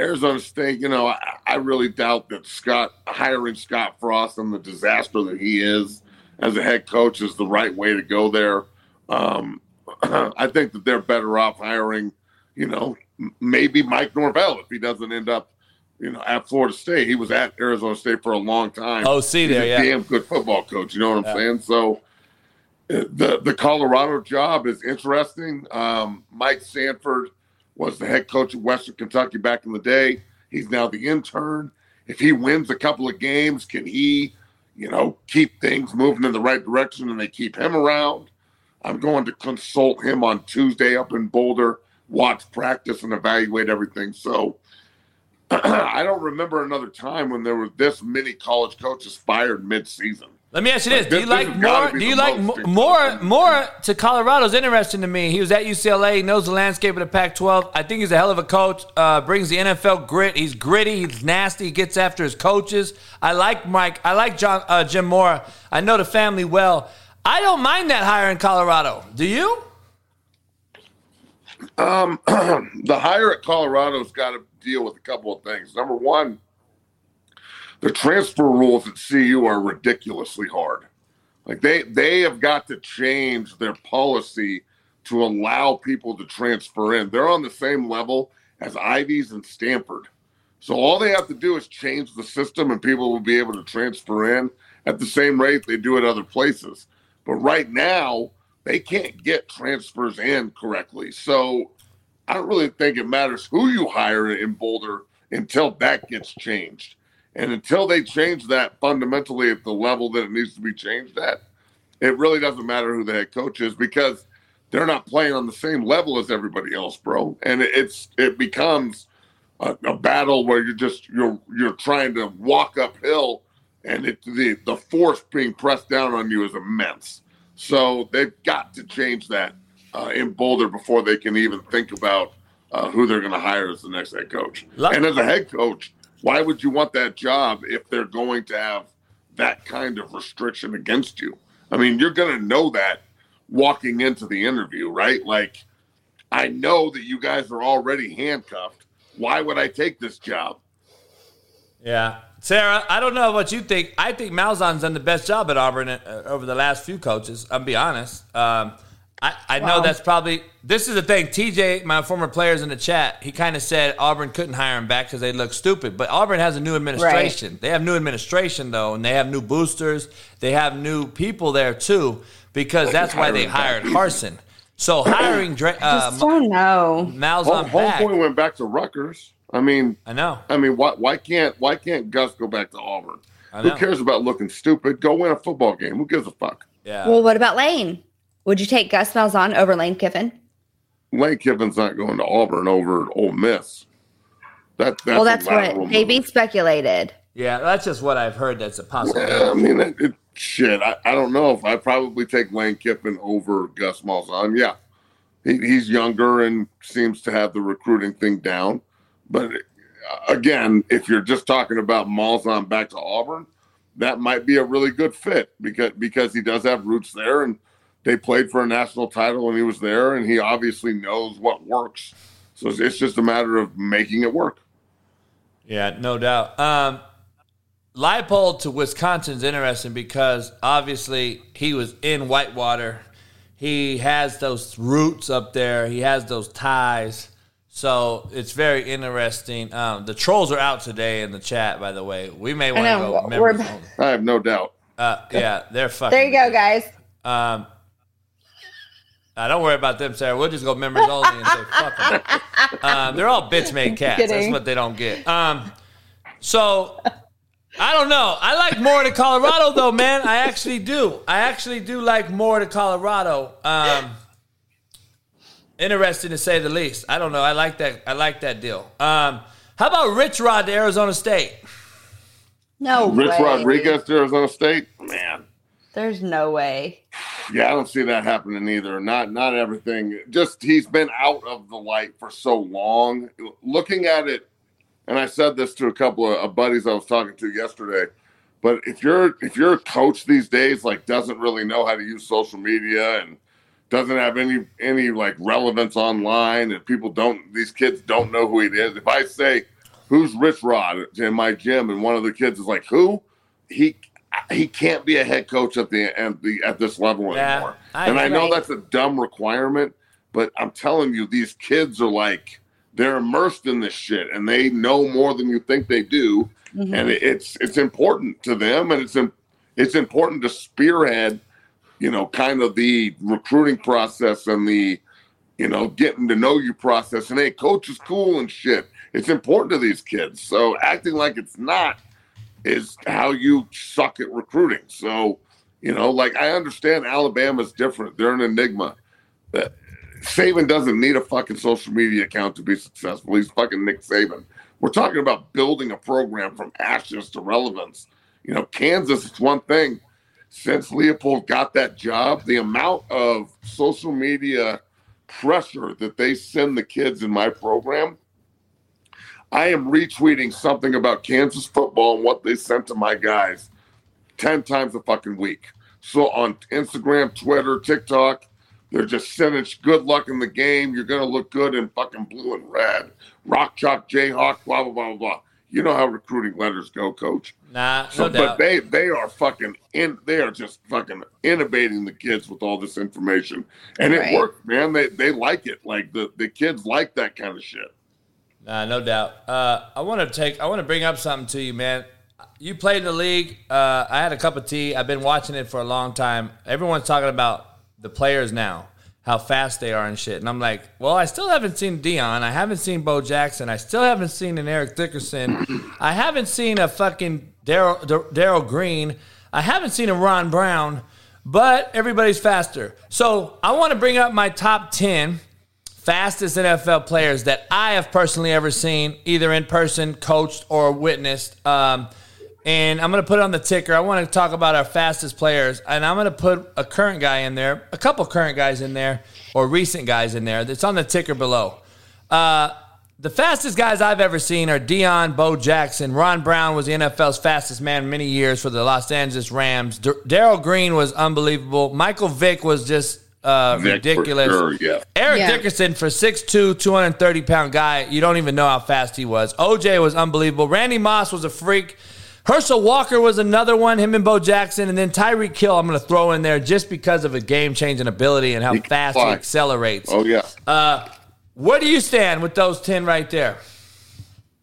Arizona State, you know, I, I really doubt that Scott hiring Scott Frost and the disaster that he is as a head coach is the right way to go there. Um, I think that they're better off hiring, you know, maybe Mike Norvell if he doesn't end up, you know, at Florida State. He was at Arizona State for a long time. Oh, see there, a yeah. damn good football coach. You know what I'm saying? So uh, the the Colorado job is interesting. Um, Mike Sanford was the head coach at Western Kentucky back in the day. He's now the intern. If he wins a couple of games, can he, you know, keep things moving in the right direction and they keep him around? I'm going to consult him on Tuesday up in Boulder, watch practice and evaluate everything. So I don't remember another time when there were this many college coaches fired mid-season. Let me ask you this: Like, Do you this- like this has gotta more? Do you like more? Mora to Colorado's interesting to me. He was at UCLA, he knows the landscape of the Pac-12. I think he's a hell of a coach. Uh, brings the NFL grit. He's gritty. He's nasty. He gets after his coaches. I like Mike. I like John uh, Jim Mora. I know the family well. I don't mind that hire in Colorado. Do you? Um, the hire at Colorado's got to deal with a couple of things. Number one, the transfer rules at CU are ridiculously hard. Like they they have got to change their policy to allow people to transfer in. They're on the same level as Ivy's and Stanford. So all they have to do is change the system and people will be able to transfer in at the same rate they do at other places. But right now, they can't get transfers in correctly. So I don't really think it matters who you hire in Boulder until that gets changed. And until they change that fundamentally at the level that it needs to be changed at, it really doesn't matter who the head coach is because they're not playing on the same level as everybody else, bro. And it's it becomes a, a battle where you're just you're you're trying to walk uphill, and it the the force being pressed down on you is immense. So they've got to change that uh, in Boulder before they can even think about uh, who they're going to hire as the next head coach. Lo- and as a head coach, why would you want that job if they're going to have that kind of restriction against you? I mean, you're going to know that walking into the interview, right? Like, I know that you guys are already handcuffed. Why would I take this job? Yeah. Sara, I don't know what you think. I think Malzahn's done the best job at Auburn uh, over the last few coaches. I'll be honest. Um, I, I know that's probably this is the thing. TJ, my former players in the chat, he kind of said Auburn couldn't hire him back because they look stupid. But Auburn has a new administration. They have new administration though, and they have new boosters. They have new people there too because that's why they hired Harsin. So hiring Dra- uh, Just don't know. Malzahn Home, back. Homeboy went back to Rutgers. I mean, I know. I mean, why why can't why can't Gus go back to Auburn? I Who cares about looking stupid? Go win a football game. Who gives a fuck? Yeah. Well, what about Lane? Would you take Gus Malzahn over Lane Kiffin? Lane Kiffin's not going to Auburn over Ole Miss. That, that's well, a that's what JB move. speculated. yeah, that's just what I've heard. That's a possibility. Yeah, I mean, it, it, shit. I, I don't know if I probably take Lane Kiffin over Gus Malzahn. Yeah, he, he's younger and seems to have the recruiting thing down. But uh, again, if you're just talking about Malzahn back to Auburn, that might be a really good fit because because he does have roots there and they played for a national title and he was there and he obviously knows what works. So it's, it's just a matter of making it work. Yeah, no doubt. Um, Leipold to Wisconsin's interesting because obviously he was in Whitewater. He has those roots up there. He has those ties. So it's very interesting. Um, the trolls are out today in the chat, by the way. We may want to know. go members only. I have no doubt. Uh, yeah, they're fucking. There you go, guys. Um, uh, don't worry about them, Sara. We'll just go members only and say fuck them. Um, they're all bitch made cats. That's what they don't get. Um, so I don't know. I like Mora to Colorado though, man. I actually do. I actually do like Mora to Colorado. Um, interesting to say the least. I don't know. I like that. I like that deal. Um, how about Rich Rod to Arizona State? No Rich way. Rodriguez to Arizona State, man. There's no way. Yeah, I don't see that happening either. Not not everything. Just he's been out of the light for so long. Looking at it, and I said this to a couple of, buddies I was talking to yesterday. But if you're if you're a coach these days, like doesn't really know how to use social media and doesn't have any any like relevance online, and people don't these kids don't know who he is. If I say who's Rich Rod in my gym, and one of the kids is like who, he he can't be a head coach at the at the at this level Yeah, anymore. I- and I know right. that's a dumb requirement, but I'm telling you, these kids are like they're immersed in this shit, and they know more than you think they do, Mhm. and it- it's it's important to them, and it's it's important to spearhead, you know, kind of the recruiting process and the you know getting to know you process. And hey, coach is cool and shit. It's important to these kids. So acting like it's not is how you suck at recruiting. So, you know, like I understand Alabama's different. They're an enigma. Saban doesn't need a fucking social media account to be successful. He's fucking Nick Saban. We're talking about building a program from ashes to relevance. You know, Kansas is one thing. Since Leipold got that job, the amount of social media pressure that they send the kids in my program I am retweeting something about Kansas football and what they sent to my guys 10 times a fucking week. So on Instagram, Twitter, TikTok, they're just sending good luck in the game. You're going to look good in fucking blue and red. Rock Chalk, Jayhawk, blah, blah, blah, blah, blah. You know how recruiting letters go, coach. Nah, So, no but they they are fucking in. They are just fucking innovating the kids with all this information, and Right. it works, man. They they like it. Like the the kids like that kind of shit. Nah, no doubt. Uh, I want to take. I want to bring up something to you, man. You played in the league. Uh, I had a cup of tea. I've been watching it for a long time. Everyone's talking about the players now, how fast they are and shit. And I'm like, well, I still haven't seen Deion. I haven't seen Bo Jackson. I still haven't seen an Eric Dickerson. I haven't seen a fucking Darrell Darrell Green. I haven't seen a Ron Brown. But everybody's faster. So I want to bring up my top ten fastest NFL players that I have personally ever seen, either in person, coached, or witnessed. Um, and I'm going to put it on the ticker. I want to talk about our fastest players, and I'm going to put a current guy in there, a couple current guys in there, or recent guys in there. That's on the ticker below. Uh, the fastest guys I've ever seen are Deion, Bo Jackson. Ron Brown was the NFL's fastest man many years for the Los Angeles Rams. Darrell Green was unbelievable. Michael Vick was just uh, ridiculous. sure, yeah. Eric Yeah. Dickerson for 6'2", 230 pound guy. You don't even know how fast he was. OJ was unbelievable. Randy Moss was a freak. Herschel Walker was another one. Him and Bo Jackson, and then Tyreek Hill. I'm going to throw in there just because of a game changing ability and how He can fast he accelerates. Oh yeah. Uh, where do you stand with those ten right there?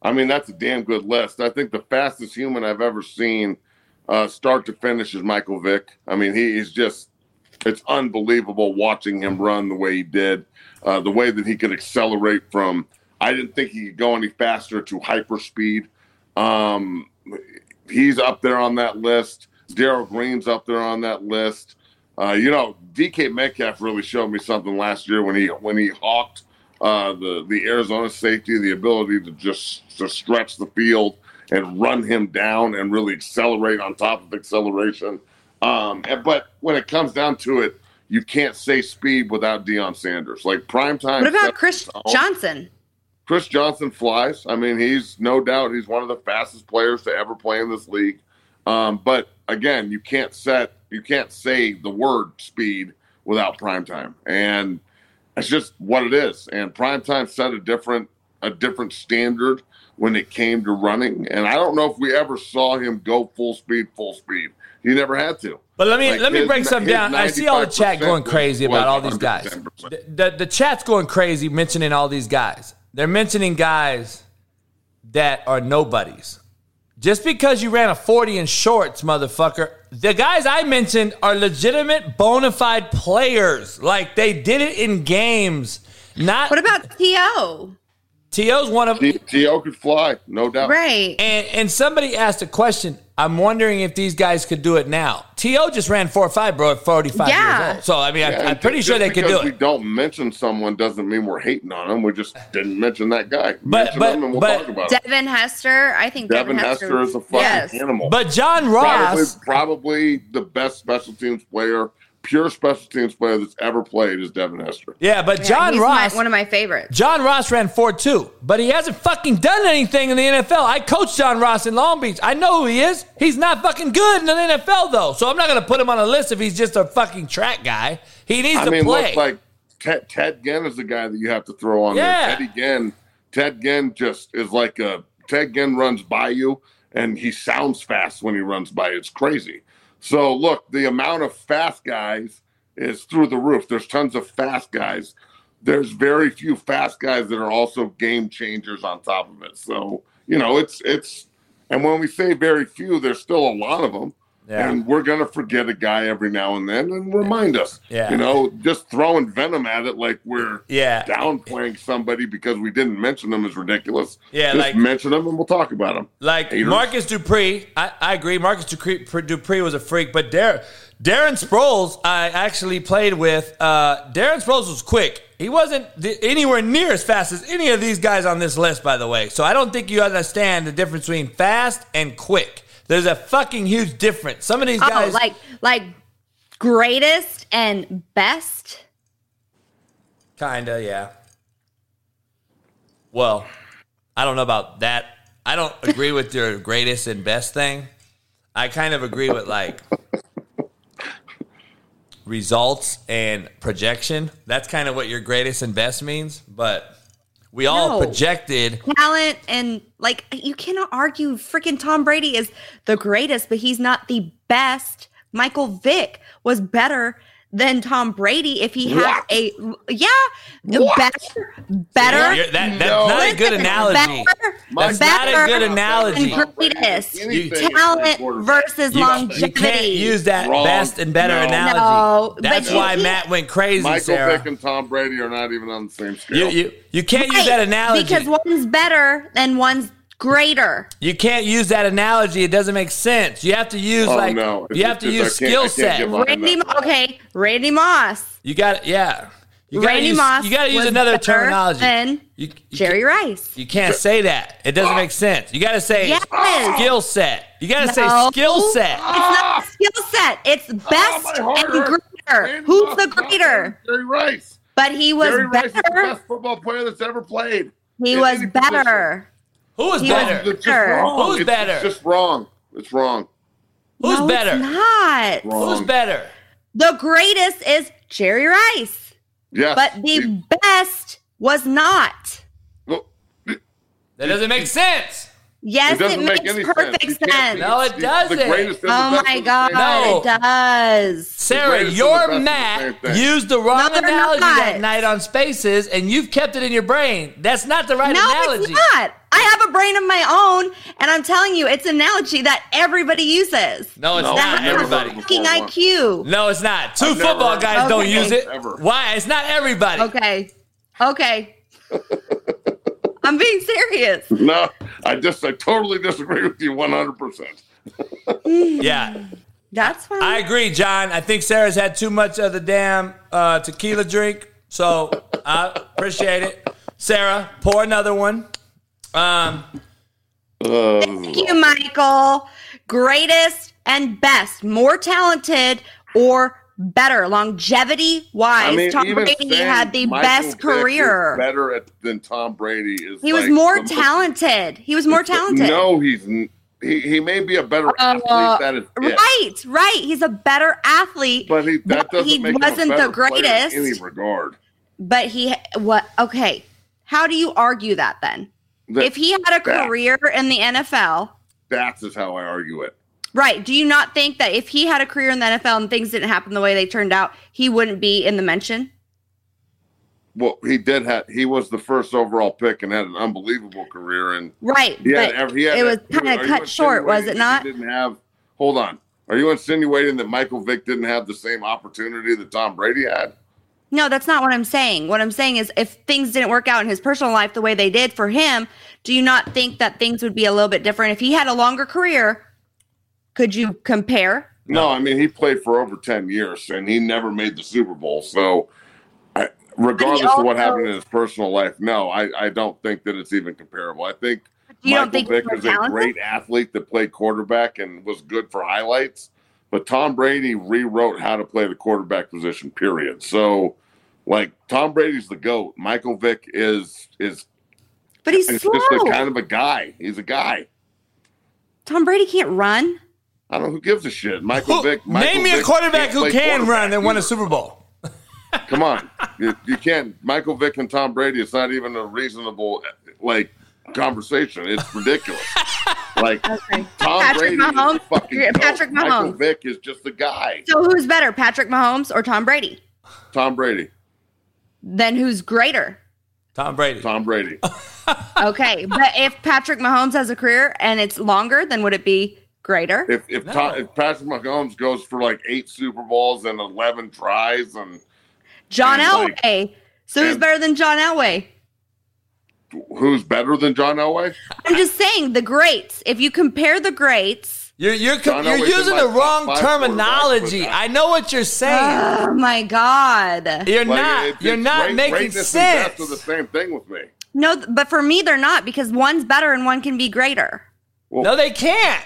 I mean, that's a damn good list. I think the fastest human I've ever seen, uh, start to finish, is Michael Vick. I mean, he is just, it's unbelievable watching him run the way he did, uh, the way that he could accelerate from, I didn't think he could go any faster to hyper speed. Um, he's up there on that list. Darrell Green's up there on that list. Uh, you know, DK Metcalf really showed me something last year when he when he hawked uh, the the Arizona safety, the ability to just to stretch the field and run him down and really accelerate on top of acceleration. Um, and, but when it comes down to it, you can't say speed without Deion Sanders. Like prime time. What about Chris Johnson? Chris Johnson flies. I mean, he's no doubt he's one of the fastest players to ever play in this league. Um, but again, you can't set you can't say the word speed without prime time, and it's just what it is. And prime time set a different a different standard when it came to running. And I don't know if we ever saw him go full speed, full speed. He never had to. But let me Like let me his- break something down. I see all the chat going crazy about all these guys. The, the the chat's going crazy mentioning all these guys. They're mentioning guys that are nobodies. Just because you ran a 40 in shorts, motherfucker, the guys I mentioned are legitimate bona fide players. Like they did it in games. Not What about T.O.? T.O.'s one of T- T.O. could fly, no doubt. Right. and and somebody asked a question. I'm wondering if these guys could do it now. T.O. just ran four or five, bro, at 45 Yeah. years old. So I mean, Yeah, I, I'm pretty just sure they could do it. We don't mention someone doesn't mean we're hating on them. We just didn't mention that guy. But- mention but- him and we'll but- talk about it. Devin Hester. I think Devin Devin, Hester is a fucking yes. animal. But John probably, Ross, probably the best special teams player, pure special teams player that's ever played is Devin Hester. yeah, but Yeah, John he's Ross, my, one of my favorites. John Ross ran 4-2, but he hasn't fucking done anything in the NFL. I coached John Ross in Long Beach. I know who he is. He's not fucking good in the NFL though. So I'm not gonna put him on a list if he's just a fucking track guy. He needs to play. I to mean, play. look like Ted, Ted Ginn is the guy that you have to throw on Yeah. there. Teddy Ginn, Ted Ginn just is like a Ted Ginn runs by you, and he sounds fast when he runs by. It's crazy. So look, the amount of fast guys is through the roof. There's tons of fast guys. There's very few fast guys that are also game changers on top of it. So you know, it's it's, and when we say very few, there's still a lot of them. Yeah. And we're gonna forget a guy every now and then and remind us. Yeah. You know, just throwing venom at it like we're Yeah. downplaying somebody because we didn't mention them is ridiculous. Yeah, Just like- mention them and we'll talk about them. Like Haters. Marcus Dupree, I, I agree. Marcus Dupree, Dupree was a freak, but Dar- Darren Sproles, I actually played with. Uh, Darren Sproles was quick. He wasn't anywhere near as fast as any of these guys on this list, by the way. So I don't think you understand the difference between fast and quick. There's a fucking huge difference. Some of these Oh, guys, like like greatest and best. kinda, yeah. Well, I don't know about that. I don't agree with your greatest and best thing. I kind of agree with like results and projection. That's kind of what your greatest and best means. But we all No. projected. talent and like you cannot argue freaking Tom Brady is the greatest, but he's not the best. Michael Vick was better than Tom Brady if he had What? a yeah What? better better You're- that, that's No. not a good analogy. better- That's not a better good analogy. and greatest Anything talent versus You, longevity. you can't use that Wrong. best and better No. analogy. No, That's you why can't- Matt went crazy, Michael Sara. Vick and Tom Brady are not even on the same scale. You, you, you can't use that analogy. because one's better and one's greater. You can't use that analogy. It doesn't make sense. You have to use Oh, like no. you have to use I can't- I skill set. Randy, that. okay, Randy Moss. You got yeah. You got to Randy use Moss. you got to use another terminology. Than You, you Jerry Rice. You can't say that. It doesn't make sense. You got to say Yes. skill set. You got to say skill set. It's not ah! skill set. It's ah, best Oh, and greater. Randy Who's Moss, the greater? Brady, Jerry Rice. But he was Jerry Rice is the best football player that's ever played. He was better. position. Better. Who is He better? It's just Better. wrong. Who's It's- better? It's just wrong. It's wrong. Who's no, better? It's not. Wrong. Who's better? The greatest is Jerry Rice, Yes. but the He- best was not. well, That doesn't make sense. Yes, It it, make makes perfect sense. Sense. No, it doesn't. The greatest and the Oh my god, same. No. it does. Sara, greatest and the your best are the Matt used the wrong No, analogy not. that night on Spaces, and you've kept it in your brain. That's not the right no, analogy. it's not. I have a brain of my own, and I'm telling you, it's an analogy that everybody uses. No, it's No, not I've everybody. Fucking IQ. No, it's not. 2 I've football heard- guys don't use it. Ever. Why? It's not everybody. Okay. Okay. I'm being serious. No, I just I totally disagree with you 100. percent Yeah. That's fine. I agree, John. I think Sara's had too much of the damn uh, tequila drink, so I appreciate it. Sara, pour another one. Um, Thank you, Michael. Greatest and best, more talented or better longevity wise. I Tom even Brady had the Michael best Vick career. better at, than Tom Brady is. He was like more the most- talented. He was more talented. No, he's he, he may be a better Uh, athlete. That is it. right, right. He's a better athlete, But he, that But doesn't he make wasn't a the greatest in any regard. but he what? Okay, how do you argue that then? That- if he had a that- career in the NFL, That's just how I argue it. right? Do you not think that if he had a career in the NFL and things didn't happen the way they turned out, he wouldn't be in the mention? Well, he did have. He was the first overall pick and had an unbelievable career. And Right, he had, but every- he had it was kind of cut short, was it not? He didn't have. Hold on. Are you insinuating that Michael Vick didn't have the same opportunity that Tom Brady had? No, that's not what I'm saying. What I'm saying is if things didn't work out in his personal life the way they did for him, do you not think that things would be a little bit different if he had a longer career? Could you compare? No, I mean he played for over ten years and he never made the Super Bowl. So, I, regardless of what happened in his personal life, no, I, I don't think that it's even comparable. I think You don't Michael think Vick is a great athlete that played quarterback and was good for highlights, but Tom Brady rewrote how to play the quarterback position. Period. So, like Tom Brady's the goat. Michael Vick is is But he's is slow. just a kind of a guy. He's a guy. Tom Brady can't run. I don't know who gives a shit. Michael Vick. Michael Name me a quarterback who can quarterback run and won a. Super Bowl. Come on, you, you can't. Michael Vick and Tom Brady. It's not even a reasonable like conversation. It's ridiculous. like Tom Patrick Brady Mahomes? a fucking You're- goat. Patrick Michael Mahomes. Vick is just a guy. So who's better, Patrick Mahomes or Tom Brady? Tom Brady. Then who's greater? Tom Brady. Tom Brady. Okay, but if Patrick Mahomes has a career and it's longer, then would it be greater? If if, Tom, if Patrick Mahomes goes for like eight Super Bowls and eleven tries and John and, like, Elway. So who's better than John Elway? Who's better than John Elway? I'm just saying the greats. If you compare the greats, You're you're John you're using the wrong terminology. I know what you're saying. oh my god. You're Like, not. it- you're not great- making greatness and best sense. are the same thing with me. No, but for me they're not because one's better and one can be greater. No, they can't.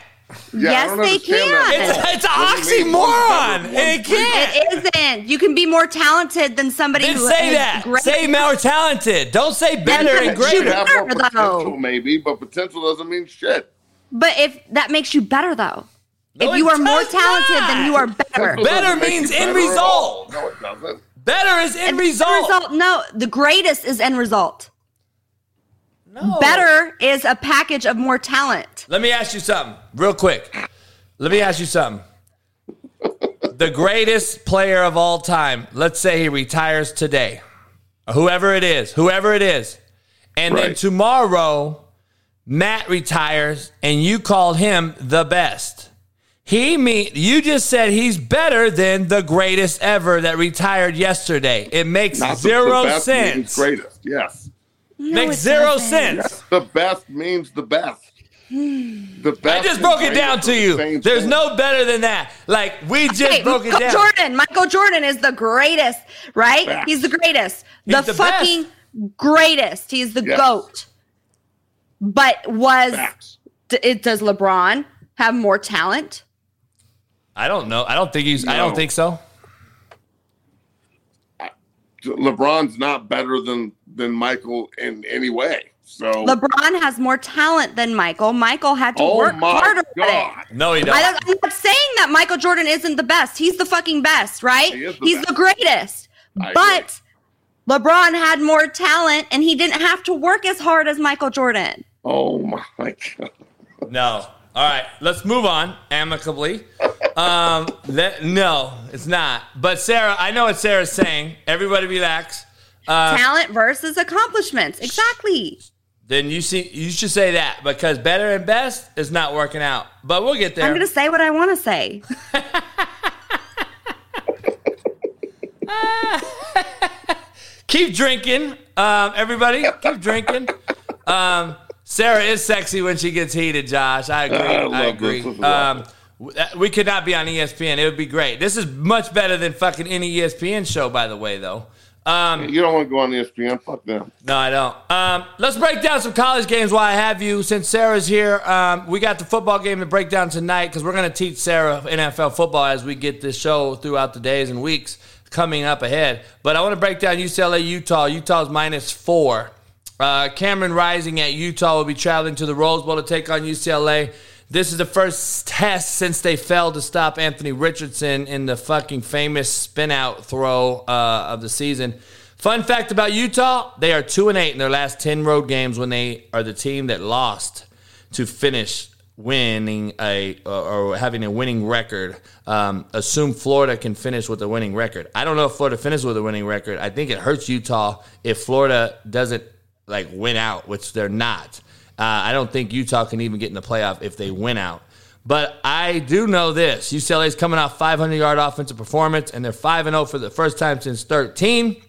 Yeah, yes, they can. It's, it's an What do you mean one's oxymoron. It can't. It isn't. You can be more talented than somebody Then who say is that. great. Say more talented. Don't say better that and makes you greater. have more potential, maybe, but potential doesn't mean shit. But if that makes you better though. No, if you are more talented, not. then you are better. Potential Better means you end better result. No, it doesn't. Better is end End result. No, the greatest is end result. No. Better is a package of more talent. Let me ask you something real quick. Let me ask you something. the greatest player of all time, let's say he retires today, whoever it is, whoever it is, and then tomorrow Matt retires and you call him the best. He mean you just said he's better than the greatest ever that retired yesterday. It makes Not zero the best sense. Greatest, yes. Makes zero doesn't. sense. Yes, the best means the best. Hmm. The best. I just broke it down to are the you. There's thing. no better than that. Like we just Hey, broke it Michael down. Jordan. Michael Jordan is the greatest, right? Facts. He's the greatest. He's the, the fucking greatest. He's the Yes. GOAT. But was d- it does LeBron have more talent? I don't know. I don't think he's. I don't think so. LeBron's not better than than Michael in any way. So LeBron has more talent than Michael. Michael had to oh work my harder at god, it. No, he I don't. don't, I'm not saying that Michael Jordan isn't the best. He's the fucking best, right? He is the He's best. the greatest. I but LeBron had more talent and he didn't have to work as hard as Michael Jordan. oh my god. No. All right. Let's move on amicably. Um. That, no, it's not. But Sara, I know what Sara's saying. Everybody relax. Uh, talent versus accomplishments. Exactly. then you see, you should say that because better and best is not working out. But we'll get there. I'm going to say what I want to say. keep drinking, um, everybody. Keep drinking. Um, Sara is sexy when she gets heated. Josh, I agree. I I, agree. this. This is Um, awesome. w- that- we could not be on ESPN. It would be great. This is much better than fucking any ESPN show, by the way, though. Um, You don't want to go on ESPN? Fuck them. no, I don't. Um, let's break down some college games while I have you. Since Sara's here, um, we got the football game to break down tonight because we're going to teach Sara NFL football as we get this show throughout the days and weeks coming up ahead. But I want to break down UCLA, Utah. Utah's minus four. Uh, Cameron Rising at Utah will be traveling to the Rose Bowl to take on UCLA. This is the first test since they failed to stop Anthony Richardson in the fucking famous spin out throw uh, of the season. Fun fact about Utah: they are two and eight in their last ten road games when they are the team that lost to finish winning a or having a winning record. Um, assume Florida can finish with a winning record. I don't know if Florida finishes with a winning record. I think it hurts Utah if Florida doesn't like win out, which they're not. Uh, I don't think Utah can even get in the playoff if they win out. But I do know this: UCLA is coming off 500 yard offensive performance, and they're five and zero for the first time since 13.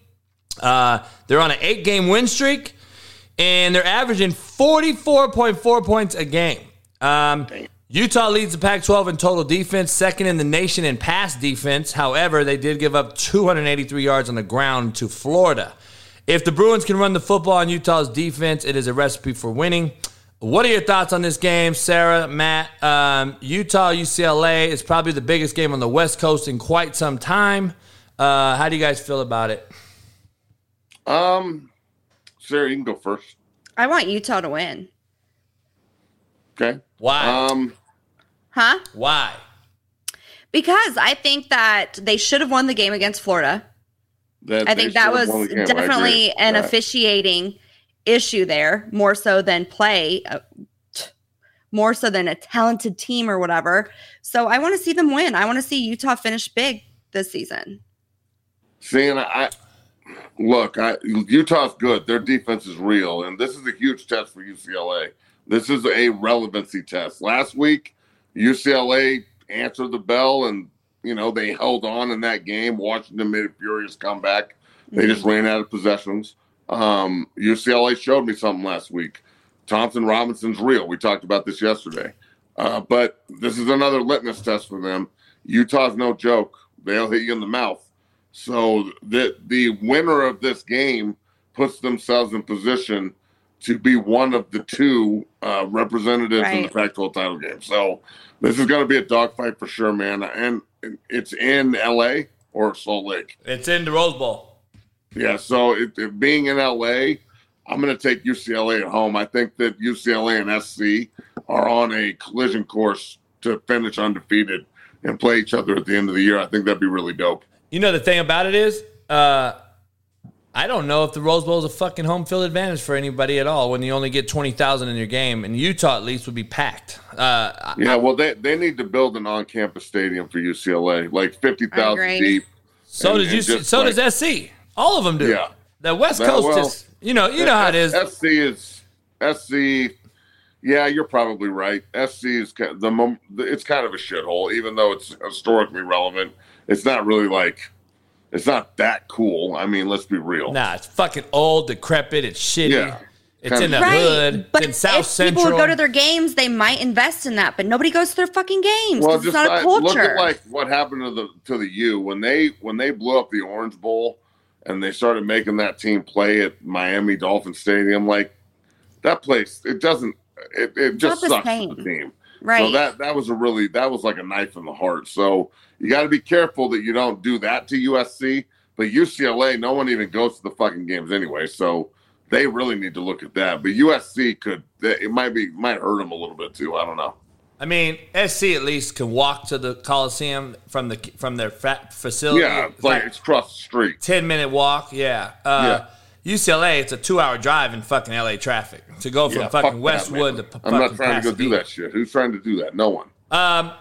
Uh, they're on an eight game win streak, and they're averaging 44.4 points a game. Um, Utah leads the Pac 12 in total defense, second in the nation in pass defense. However, they did give up 283 yards on the ground to Florida. If the Bruins can run the football on Utah's defense, it is a recipe for winning. What are your thoughts on this game, Sara, Matt? Um, Utah, UCLA is probably the biggest game on the West Coast in quite some time. Uh, how do you guys feel about it? Um, Sara, you can go first. I want Utah to win. Okay. Why? Um, Huh? Why? Because I think that they should have won the game against Florida. That I think that was won the game. I definitely an officiating issue there, more so than play, uh, t- more so than a talented team or whatever. So I want to see them win. I want to see Utah finish big this season. Seeing, I look, I Utah's good. Their defense is real, and this is a huge test for UCLA. This is a relevancy test. Last week, UCLA answered the bell, and you know they held on in that game. Washington made a furious comeback. They just ran out of possessions. Um, UCLA showed me something last week. Thompson Robinson's real. We talked about this yesterday. Uh, but this is another litmus test for them. Utah's no joke. They'll hit you in the mouth. So the the winner of this game puts themselves in position to be one of the two uh, representatives in the Right. Pac-12 title game. So this is going to be a dogfight for sure, man. And it's in LA or Salt Lake. It's in the Rose Bowl. Yeah, so it, it being in LA, I'm going to take UCLA at home. I think that UCLA and SC are on a collision course to finish undefeated and play each other at the end of the year. I think that'd be really dope. You know the thing about it is, uh, I don't know if the Rose Bowl is a fucking home field advantage for anybody at all when you only get twenty thousand in your game, and Utah at least would be packed. Uh, Yeah, well, they, they need to build an on-campus stadium for UCLA, like fifty thousand agree. deep. so and- does and you. So like- does SC. All of them do. Yeah. The West That- Coast well, is. You know. You know how it is. SC is SC. Yeah, you're probably right. SC is kind the it's kind of a shithole, even though it's historically relevant. It's not really like it's not that cool. I mean, let's be real. Nah, it's fucking old, decrepit. It's shitty. Yeah. It's in the Kinda- hood. But it's in South if Central. people would go to their games, they might invest in that. But nobody goes to their fucking games. Well, 'cause it's just not a like, look culture. at like what happened to the to the U when they when they blew up the Orange Bowl and they started making that team play at Miami Dolphin Stadium. Like that place, it doesn't. It, it just not the sucks the team. Right. So that that was a really that was like a knife in the heart. So you got to be careful that you don't do that to USC. But UCLA, no one even goes to the fucking games anyway. So they really need to look at that. But USC could it might be might hurt them a little bit too. I don't know. I mean, SC at least can walk to the Coliseum from the from their facility. Yeah, it's like it's across the street. ten minute walk. Yeah. Uh, UCLA, it's a two hour drive in fucking LA traffic to go from Yeah, fucking that, Westwood man. to p- I'm not trying to go do that shit. Who's trying to do that? No one. Um,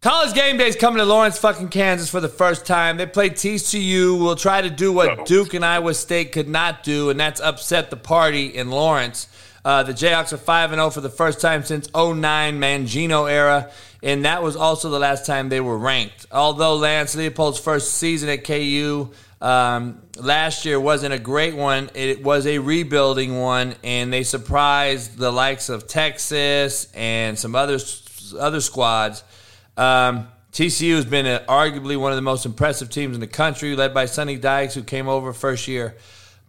college game day is coming to Lawrence, fucking Kansas for the first time. They play TCU. Will try to do what No. Duke and Iowa State could not do, and that's upset the party in Lawrence. Uh, the Jayhawks are five and zero for the first time since 09 Mangino era, and that was also the last time they were ranked. Although Lance Leipold's first season at KU um, last year wasn't a great one, it was a rebuilding one, and they surprised the likes of Texas and some other other squads. Um, TCU has been uh arguably one of the most impressive teams in the country, led by Sonny Dykes, who came over first year.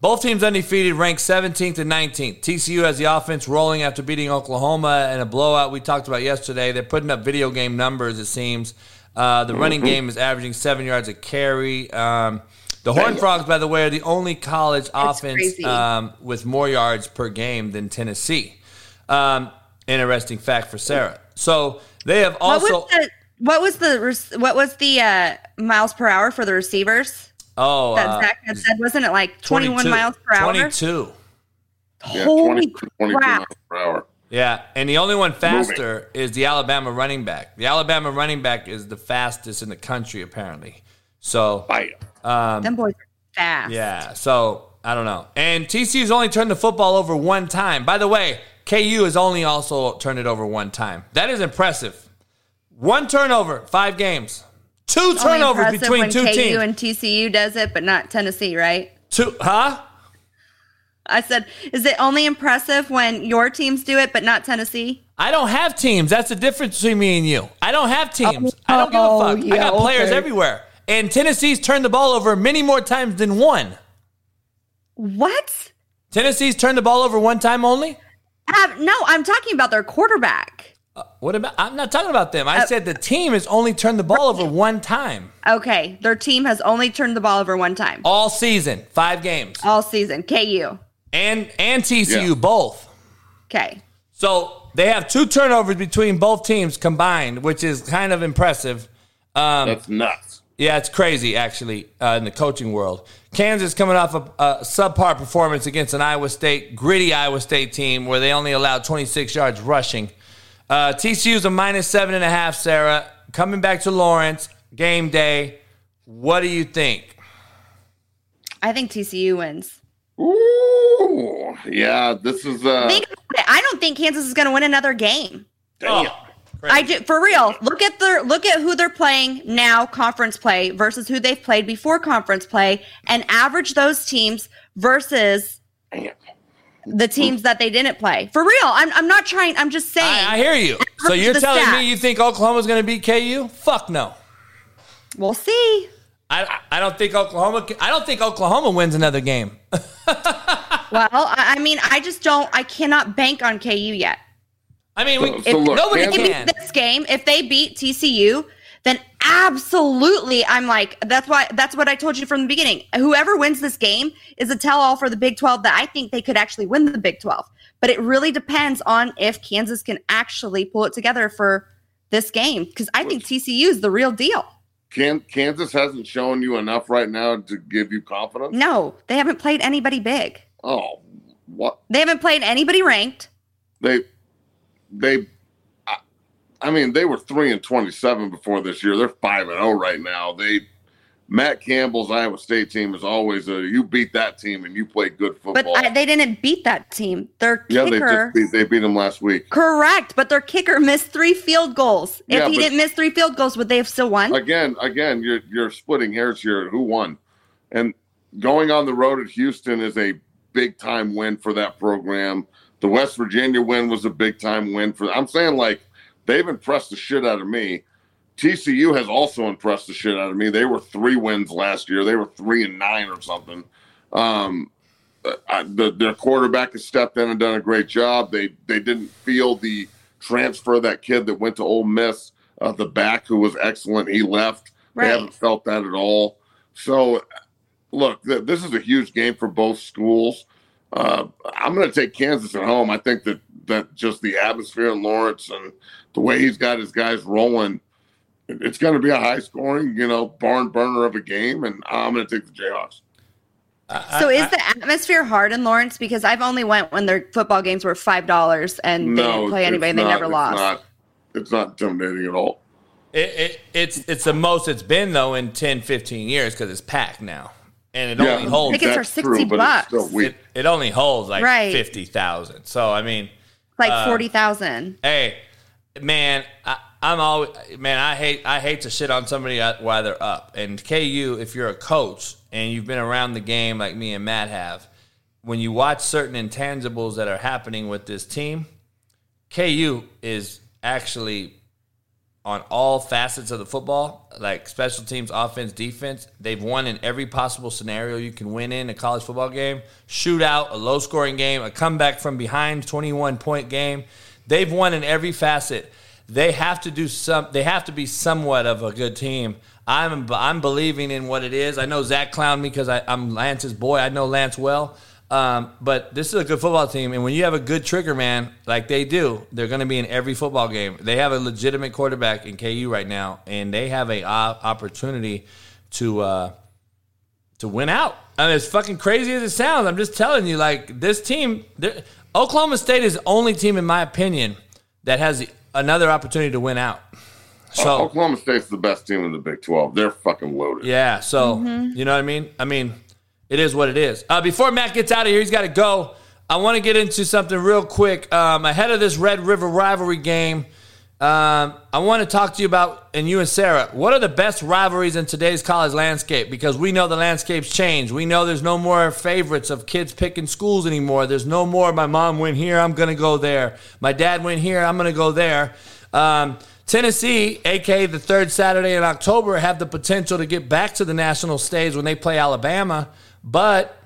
Both teams undefeated, ranked 17th and 19th. TCU has the offense rolling after beating Oklahoma in a blowout we talked about yesterday. They're putting up video game numbers, it seems. Uh, the running game is averaging seven yards a carry. Um, the Horned Frogs, by the way, are the only college offense um, with more yards per game than Tennessee. Um, interesting fact for Sara. So they have also. what was the what was the what was the uh, miles per hour for the receivers oh, that's that uh, Zach had said? Wasn't it like 21 miles per hour? 22. Yeah, Holy 20, 22 crap. miles per hour. Yeah, and the only one faster is the Alabama running back. The Alabama running back is the fastest in the country, apparently. So, um, Them boys are fast. yeah, so I don't know. And TCU's only turned the football over one time. By the way, KU has only also turned it over one time. That is impressive. One turnover, five games. Two Only turnovers between when two KU teams. and TCU does it, but not Tennessee, right? Two, huh? I said, is it only impressive when your teams do it, but not Tennessee? I don't have teams. That's the difference between me and you. I don't have teams. I don't give a Oh, fuck. I yeah, got players okay. everywhere. And Tennessee's turned the ball over many more times than one. What? Tennessee's turned the ball over one time only? Have, no, I'm talking about their quarterback. What about I'm not talking about them. I Uh, said the team has only turned the ball over one time. Okay, their team has only turned the ball over one time All season. Five games. all season. KU. And and TCU Yeah. both. Okay. So they have two turnovers between both teams combined, which is kind of impressive. Um, That's nuts. Yeah, it's crazy actually uh, in the coaching world. Kansas coming off a, a subpar performance against an Iowa State gritty Iowa State team where they only allowed 26 yards rushing. Uh, TCU's a minus seven and a half. Sara coming back to Lawrence game day. What do you think? I think TCU wins. Ooh, yeah, this is uh, Think about it. I don't think Kansas is going to win another game. damn. I do for real. Look at their look at who they're playing now, conference play versus who they've played before conference play, and average those teams versus the teams that they didn't play. For real, I'm I'm not trying. I'm just saying. I, I hear you. So you're telling stats. me you think Oklahoma's going to beat KU? Fuck no. We'll see. I, I don't think Oklahoma. I don't think Oklahoma wins another game. Well, I mean, I just don't. I cannot bank on KU yet. I mean, we, So- If so look, nobody Kansas- can. beat this game, if they beat TCU, then absolutely, I'm like, that's why. That's what I told you from the beginning. Whoever wins this game is a tell-all for the Big 12 that I think they could actually win the Big 12. But it really depends on if Kansas can actually pull it together for this game because I think TCU is the real deal. Can, Kansas hasn't shown you enough right now to give you confidence. No, they haven't played anybody big. Oh, what They haven't played anybody ranked. they they I, I mean they were 3 and 27 before this year they're 5 and 0 right now they Matt Campbell's Iowa State team is always a you beat that team and you play good But uh, football I, they didn't beat that team. Their yeah they kicker. just beat, they beat them last week Correct, but their kicker missed three field goals. If Yeah, he but- didn't miss three field goals, would they have still won? again again you're you're splitting hairs here who won and going on the road at Houston is a big time win for that program the West Virginia win was a big time win for I'm saying like they've impressed the shit out of me TCU has also impressed the shit out of me. They were three wins last year. They were three and nine or something. Um, I, the, their quarterback has stepped in and done a great job. They they didn't feel the transfer of that kid that went to Ole Miss, uh, the back who was excellent. He left. They haven't felt that at all. So, look, th- this is a huge game for both schools. Uh, I'm going to take Kansas at home. I think that that just the atmosphere in Lawrence and the way he's got his guys rolling, it's going to be a high scoring, you know, barn burner of a game, and I'm going to take the Jayhawks. so is the atmosphere hard in Lawrence? Because I've only went when their football games were five dollars and they no, didn't play anybody and they not- never it's lost. Not, it's not intimidating at all. It, it, it's it's the most it's been though in 10, 15 years because it's packed now, and it Yeah, only holds Tickets are that's 60 true, bucks. it's still weak. it, it only holds like Right. fifty thousand. So I mean, like uh, forty thousand. hey, man, I, I'm always man. I hate I hate to shit on somebody while they're up. And KU, if you're a coach and you've been around the game like me and Matt have, when you watch certain intangibles that are happening with this team, KU is actually on all facets of the football, like special teams, offense, defense. They've won in every possible scenario you can win in a college football game. Shootout, a low scoring game, a comeback from behind, 21 point game. They've won in every facet. They have to do some. They have to be somewhat of a good team. I'm I'm believing in what it is. I know Zach clowned me because I'm Lance's boy. I know Lance well. Um, but this is a good football team, and when you have a good trigger man like they do, they're going to be in every football game. They have a legitimate quarterback in KU right now, and they have a uh, opportunity to uh, to win out. I mean, as fucking crazy as it sounds, I'm just telling you, like this team, Oklahoma State is the only team, in my opinion, that has another opportunity to win out. So Oklahoma State's the best team in the Big 12. They're fucking loaded. Yeah, so you know what I mean? I mean, it is what it is. Uh, before Matt gets out of here, he's got to go. I want to get into something real quick. Um, ahead of this Red River rivalry game, um, I want to talk to you about, and you and Sara, what are the best rivalries in today's college landscape? Because we know the landscape's changed. We know there's no more favorites of kids picking schools anymore. There's no more, my mom went here, I'm going to go there. My dad went here, I'm going to go there. Um, Tennessee, aka the third Saturday in October, have the potential to get back to the national stage when they play Alabama. But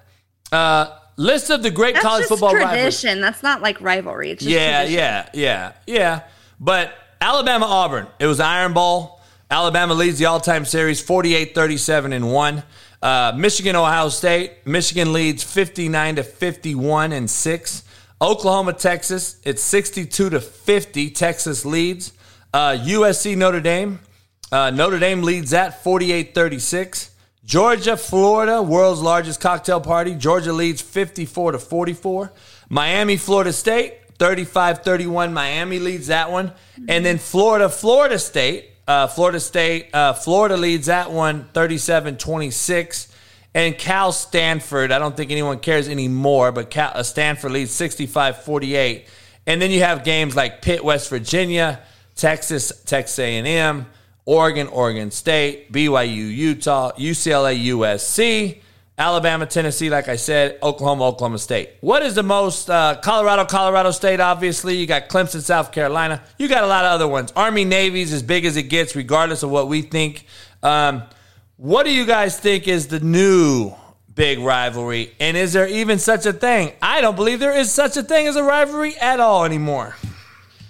uh, list of the great That's college football tradition. That's not like rivalry. It's just Yeah, tradition. yeah, yeah, yeah. But Alabama Auburn, it was Iron Bowl. Alabama leads the all time series 48 37 and 1. Uh, Michigan, Ohio State. Michigan leads 59 to 51 and 6. Oklahoma, Texas. It's 62 to 50. Texas leads. Uh, USC, Notre Dame. Uh, Notre Dame leads at 48 36. Georgia, Florida, world's largest cocktail party. Georgia leads 54 to 44. Miami, Florida State, 35 31. Miami leads that one. And then Florida, Florida State. Uh, Florida State, uh, Florida leads that one 37 26. And Cal Stanford, I don't think anyone cares anymore, but Cal, uh, Stanford leads 65 48. And then you have games like Pitt, West Virginia, Texas, Texas A&M, Oregon, Oregon State, BYU, Utah, UCLA, USC, Alabama, Tennessee, like I said, Oklahoma, Oklahoma State. What is the most? Uh, Colorado, Colorado State, obviously. You got Clemson, South Carolina. You got a lot of other ones. Army, Navy's as big as it gets, regardless of what we think. Um, what do you guys think is the new big rivalry? And is there even such a thing? I don't believe there is such a thing as a rivalry at all anymore.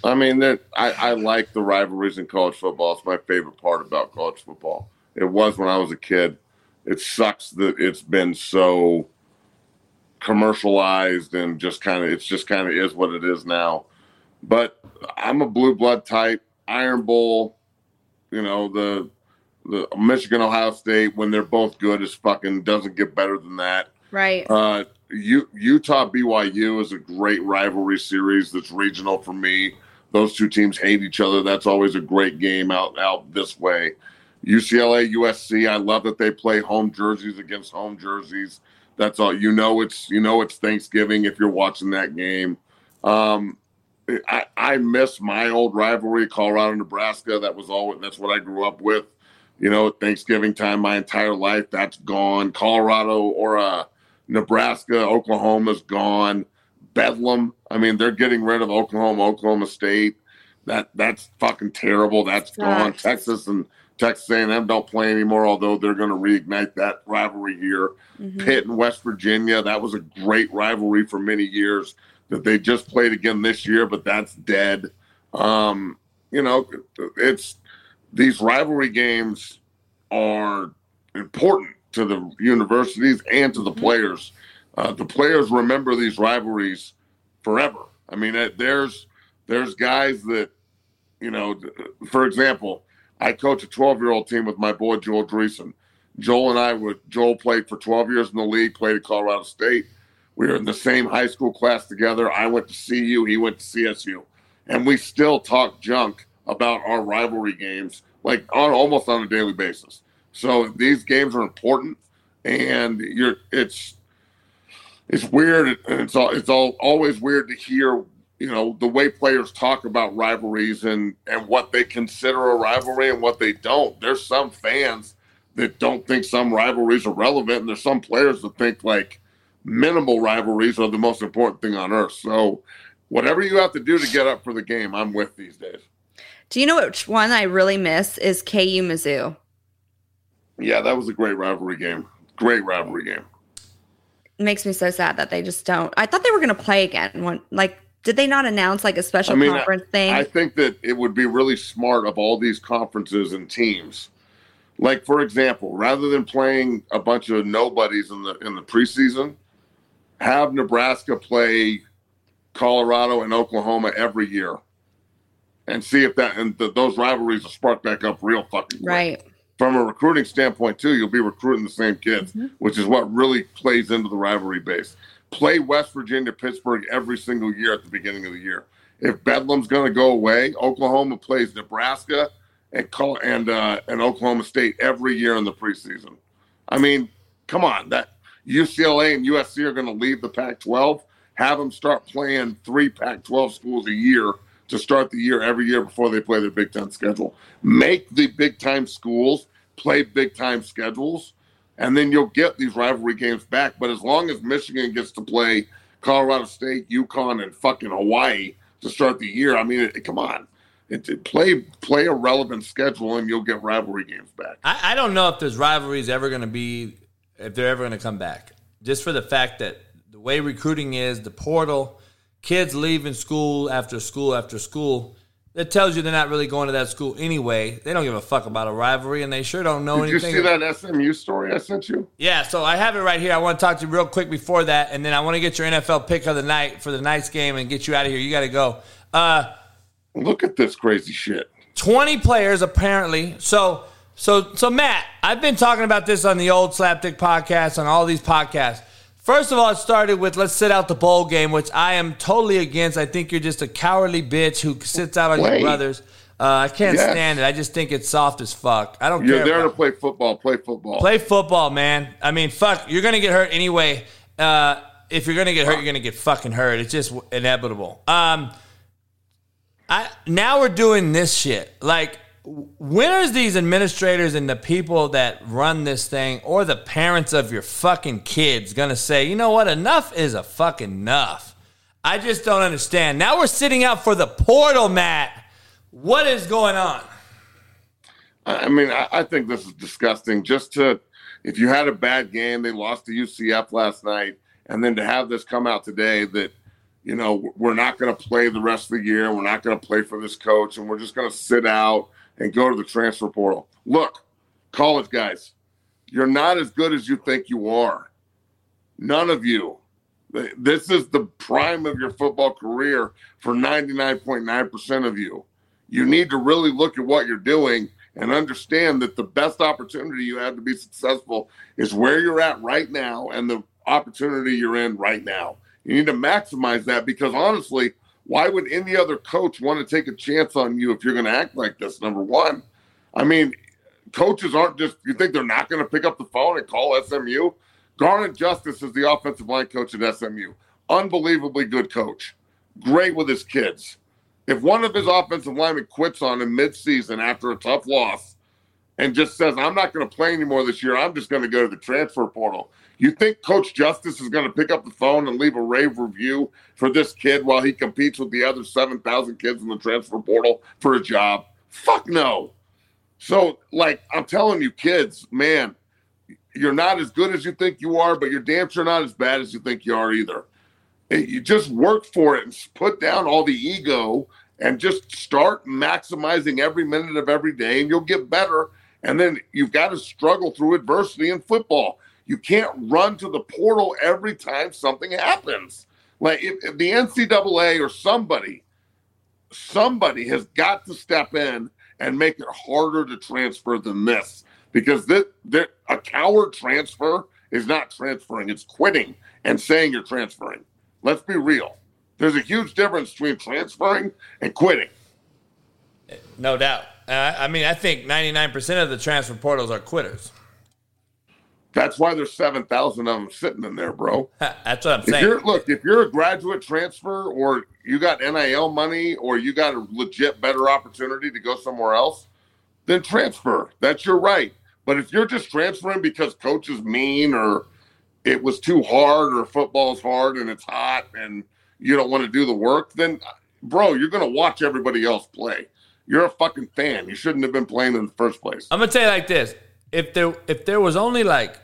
I mean, that I, I like the rivalries in college football. It's my favorite part about college football. It was when I was a kid. It sucks that it's been so commercialized and just kind of it's just kind of is what it is now. But I'm a blue blood type. Iron Bowl, you know the the Michigan Ohio State when they're both good is fucking doesn't get better than that. Right. Uh, U- Utah BYU is a great rivalry series that's regional for me. Those two teams hate each other. That's always a great game out out this way. UCLA USC. I love that they play home jerseys against home jerseys. That's all. You know it's you know it's Thanksgiving if you're watching that game. Um, I, I miss my old rivalry, Colorado Nebraska. That was all. That's what I grew up with. You know, Thanksgiving time, my entire life. That's gone. Colorado or uh, Nebraska, Oklahoma's gone. Bedlam. I mean, they're getting rid of Oklahoma, Oklahoma State. That that's fucking terrible. That's gone. Texas and Texas A&M don't play anymore, although they're going to reignite that rivalry here. Mhm. Pitt and West Virginia, that was a great rivalry for many years that they just played again this year, but that's dead. Um, you know, it's these rivalry games are important to the universities and to the players. Uh, the players remember these rivalries forever. I mean, uh, there's there's guys that you know, for example, I coach a 12 year old team with my boy Joel Dreessen. Joel and I would Joel played for 12 years in the league, played at Colorado State. We were in the same high school class together. I went to CU, he went to CSU, and we still talk junk about our rivalry games, like on almost on a daily basis. So these games are important, and you're it's it's weird. and It's all it's all always weird to hear you know the way players talk about rivalries and and what they consider a rivalry and what they don't. There's some fans that don't think some rivalries are relevant, and there's some players that think like minimal rivalries are the most important thing on earth. So whatever you have to do to get up for the game, I'm with these days. Do you know which one I really miss is KU Mizzou? Yeah, that was a great rivalry game. Great rivalry game. Makes me so sad that they just don't. I thought they were going to play again. When, like, did they not announce like a special I mean, I- conference thing? I think that it would be really smart of all these conferences and teams. Like for example, rather than playing a bunch of nobodies in the in the preseason, have Nebraska play Colorado and Oklahoma every year, and see if that and th- those rivalries will spark back up real fucking quick. Right. From a recruiting standpoint too, you'll be recruiting the same kids, Mm-hmm. which is what really plays into the rivalry base. Play West Virginia, Pittsburgh every single year at the beginning of the year. If Bedlam's going to go away, Oklahoma plays Nebraska and and uh, and Oklahoma State every year in the preseason. I mean, come on, that UCLA and USC are going to leave the Pac-12. Have them start playing three Pac-12 schools a year to start the year every year before they play their Big Ten schedule. Make the big time schools play big time schedules, and then you'll get these rivalry games back. But as long as Michigan gets to play Colorado State, UConn, and fucking Hawaii to start the year, I mean, it, come on, it, it- play play a relevant schedule, and you'll get rivalry games back. I, I don't know if there's rivalries ever going to be, if they're ever going to come back. Just for the fact that the way recruiting is, the portal, kids leaving school after school after school, that tells you they're not really going to that school anyway. They don't give a fuck about a rivalry, and they sure don't know Did you anything. see that SMU story I sent you? Yeah, so I have it right here. I want to talk to you real quick before that, and then I want to get your NFL pick of the night for the night's game and get you out of here. You got to go. Uh, Look at this crazy shit. 20 players apparently. So so so Matt, I've been talking about this on the old Slapdick podcast on all these podcasts. First of all, it started with let's sit out the bowl game, which I am totally against. I think you're just a cowardly bitch who sits out on Play. your brothers. Uh, I can't Yes. stand it. I just think it's soft as fuck. I don't care. You're care. there about- to play football. Play football. Play football, man. I mean, fuck, you're gonna get hurt anyway. Uh, if you're gonna get hurt, you're gonna get fucking hurt. It's just inevitable. Um, I now we're doing this shit. Like, when are these administrators and the people that run this thing, or the parents of your fucking kids, gonna say, you know what, enough is a fucking enough? I just don't understand. Now we're sitting out for the portal, Matt. What is going on? I mean, I, I think this is disgusting. Just to, if you had a bad game, they lost to UCF last night, and then to have this come out today that, you know, we're not going to play the rest of the year, we're not going to play for this coach, and we're just going to sit out and go to the transfer portal. Look, college guys, you're not as good as you think you are. None of you. This is the prime of your football career for 99.9% of you. You need to really look at what you're doing and understand that the best opportunity you have to be successful is where you're at right now and the opportunity you're in right now. You need to maximize that because honestly, why would any other coach want to take a chance on you if you're going to act like this? Number one, I mean, coaches aren't just, you think they're not going to pick up the phone and call SMU? Garnet Justice is the offensive line coach at SMU. Unbelievably good coach. Great with his kids. If one of his offensive linemen quits on him midseason after a tough loss and just says, I'm not going to play anymore this year, I'm just going to go to the transfer portal. You think Coach Justice is going to pick up the phone and leave a rave review for this kid while he competes with the other 7,000 kids in the transfer portal for a job? Fuck no. So, like, I'm telling you, kids, man, you're not as good as you think you are, but you're damn sure not as bad as you think you are either. You just work for it and put down all the ego and just start maximizing every minute of every day, and you'll get better. And then you've got to struggle through adversity in football. You can't run to the portal every time something happens. Like if, if the NCAA or somebody, somebody has got to step in and make it harder to transfer than this because this, this, a coward transfer is not transferring, it's quitting and saying you're transferring. Let's be real. There's a huge difference between transferring and quitting. No doubt. Uh, I mean, I think 99% of the transfer portals are quitters. That's why there's 7,000 of them sitting in there, bro. That's what I'm If saying. you're look, if you're a graduate transfer or you got NIL money or you got a legit better opportunity to go somewhere else, then transfer. That's your right. But if you're just transferring because coach is mean or it was too hard or football's hard and it's hot and you don't want to do the work, then uh, bro, you're gonna watch everybody else play. You're a fucking fan. You shouldn't have been playing in the first place. I'm gonna tell you like this: if there if there was only like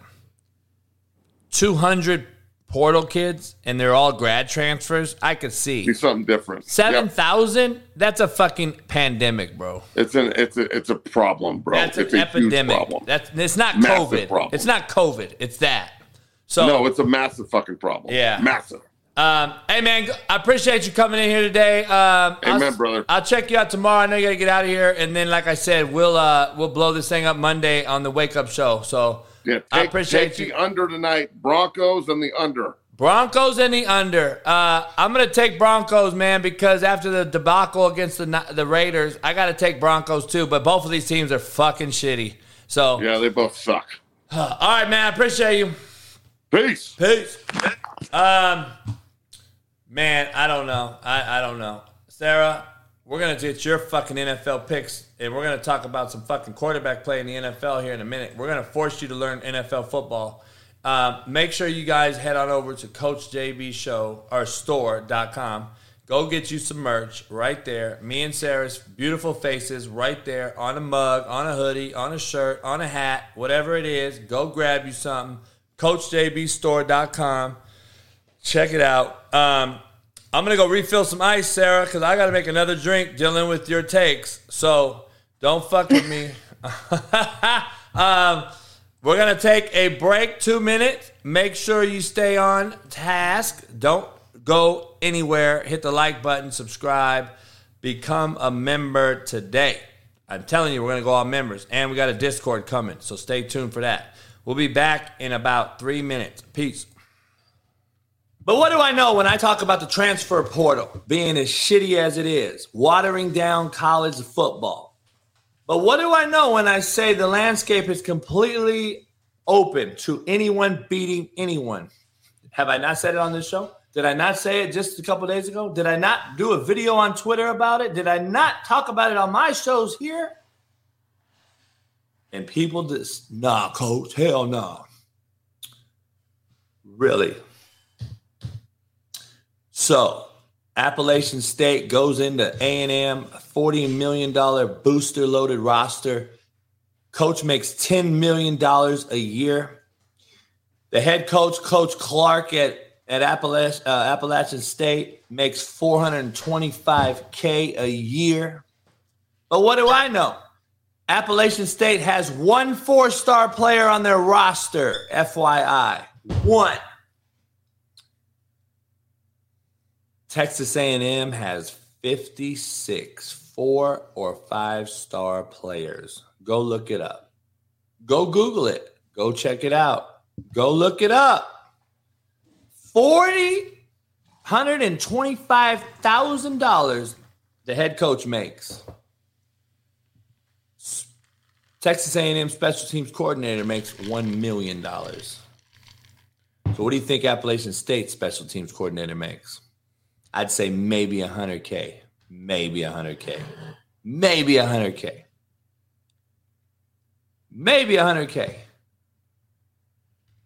200 portal kids and they're all grad transfers, I could see Be something different. 7,000? Yep. That's a fucking pandemic, bro. It's an it's a it's a problem, bro. That's it's an epidemic. problem. That's it's not Massive COVID. problem. It's not COVID. It's that. So no, it's a massive fucking problem. Yeah. massive. Um, hey man, I appreciate you coming in here today. Um, Amen, I'll, brother. I'll check you out tomorrow. I know you gotta get out of here, and then, like I said, we'll uh, we'll blow this thing up Monday on the Wake Up Show. So Yeah, take, I appreciate you. the under tonight. Broncos and the under. Broncos in the under. Uh, I'm gonna take Broncos, man, because after the debacle against the the Raiders, I gotta take Broncos too. But both of these teams are fucking shitty. So Yeah, they both suck. all right, man. I appreciate you. Peace. Peace. Um, man, I don't know. I, I don't know. Sara, we're gonna get your fucking NFL picks, and we're gonna talk about some fucking quarterback play in the NFL here in a minute. We're gonna force you to learn NFL football. Um, make sure you guys head on over to Coach JB Show or store.com. Go get you some merch right there. Me and Sara's beautiful faces right there on a mug, on a hoodie, on a shirt, on a hat, whatever it is. Go grab you something. CoachJBStore.com. Check it out. Um, I'm gonna go refill some ice, Sara, because I gotta make another drink dealing with your takes. So don't fuck with me. um, we're gonna take a break, two minutes. Make sure you stay on task. Don't go anywhere. Hit the like button, subscribe, become a member today. I'm telling you, we're gonna go all members, and we got a Discord coming. So stay tuned for that. We'll be back in about three minutes. Peace. But what do I know when I talk about the transfer portal being as shitty as it is, watering down college football? But what do I know when I say the landscape is completely open to anyone beating anyone? Have I not said it on this show? Did I not say it just a couple days ago? Did I not do a video on Twitter about it? Did I not talk about it on my shows here? And people just, nah, coach, hell no. Really? So, Appalachian State goes into A&M, $40 million booster loaded roster. Coach makes $10 million a year. The head coach, Coach Clark at, at uh, Appalachian State, makes 425K a year. But what do I know? Appalachian State has one four star player on their roster, FYI. One. Texas A&M has 56 four or five star players. Go look it up. Go Google it. Go check it out. Go look it up. Forty hundred and twenty-five thousand dollars the head coach makes. Texas A&M special teams coordinator makes one million dollars. So, what do you think Appalachian State special teams coordinator makes? I'd say maybe 100K. Maybe 100K. Maybe 100K. Maybe 100K.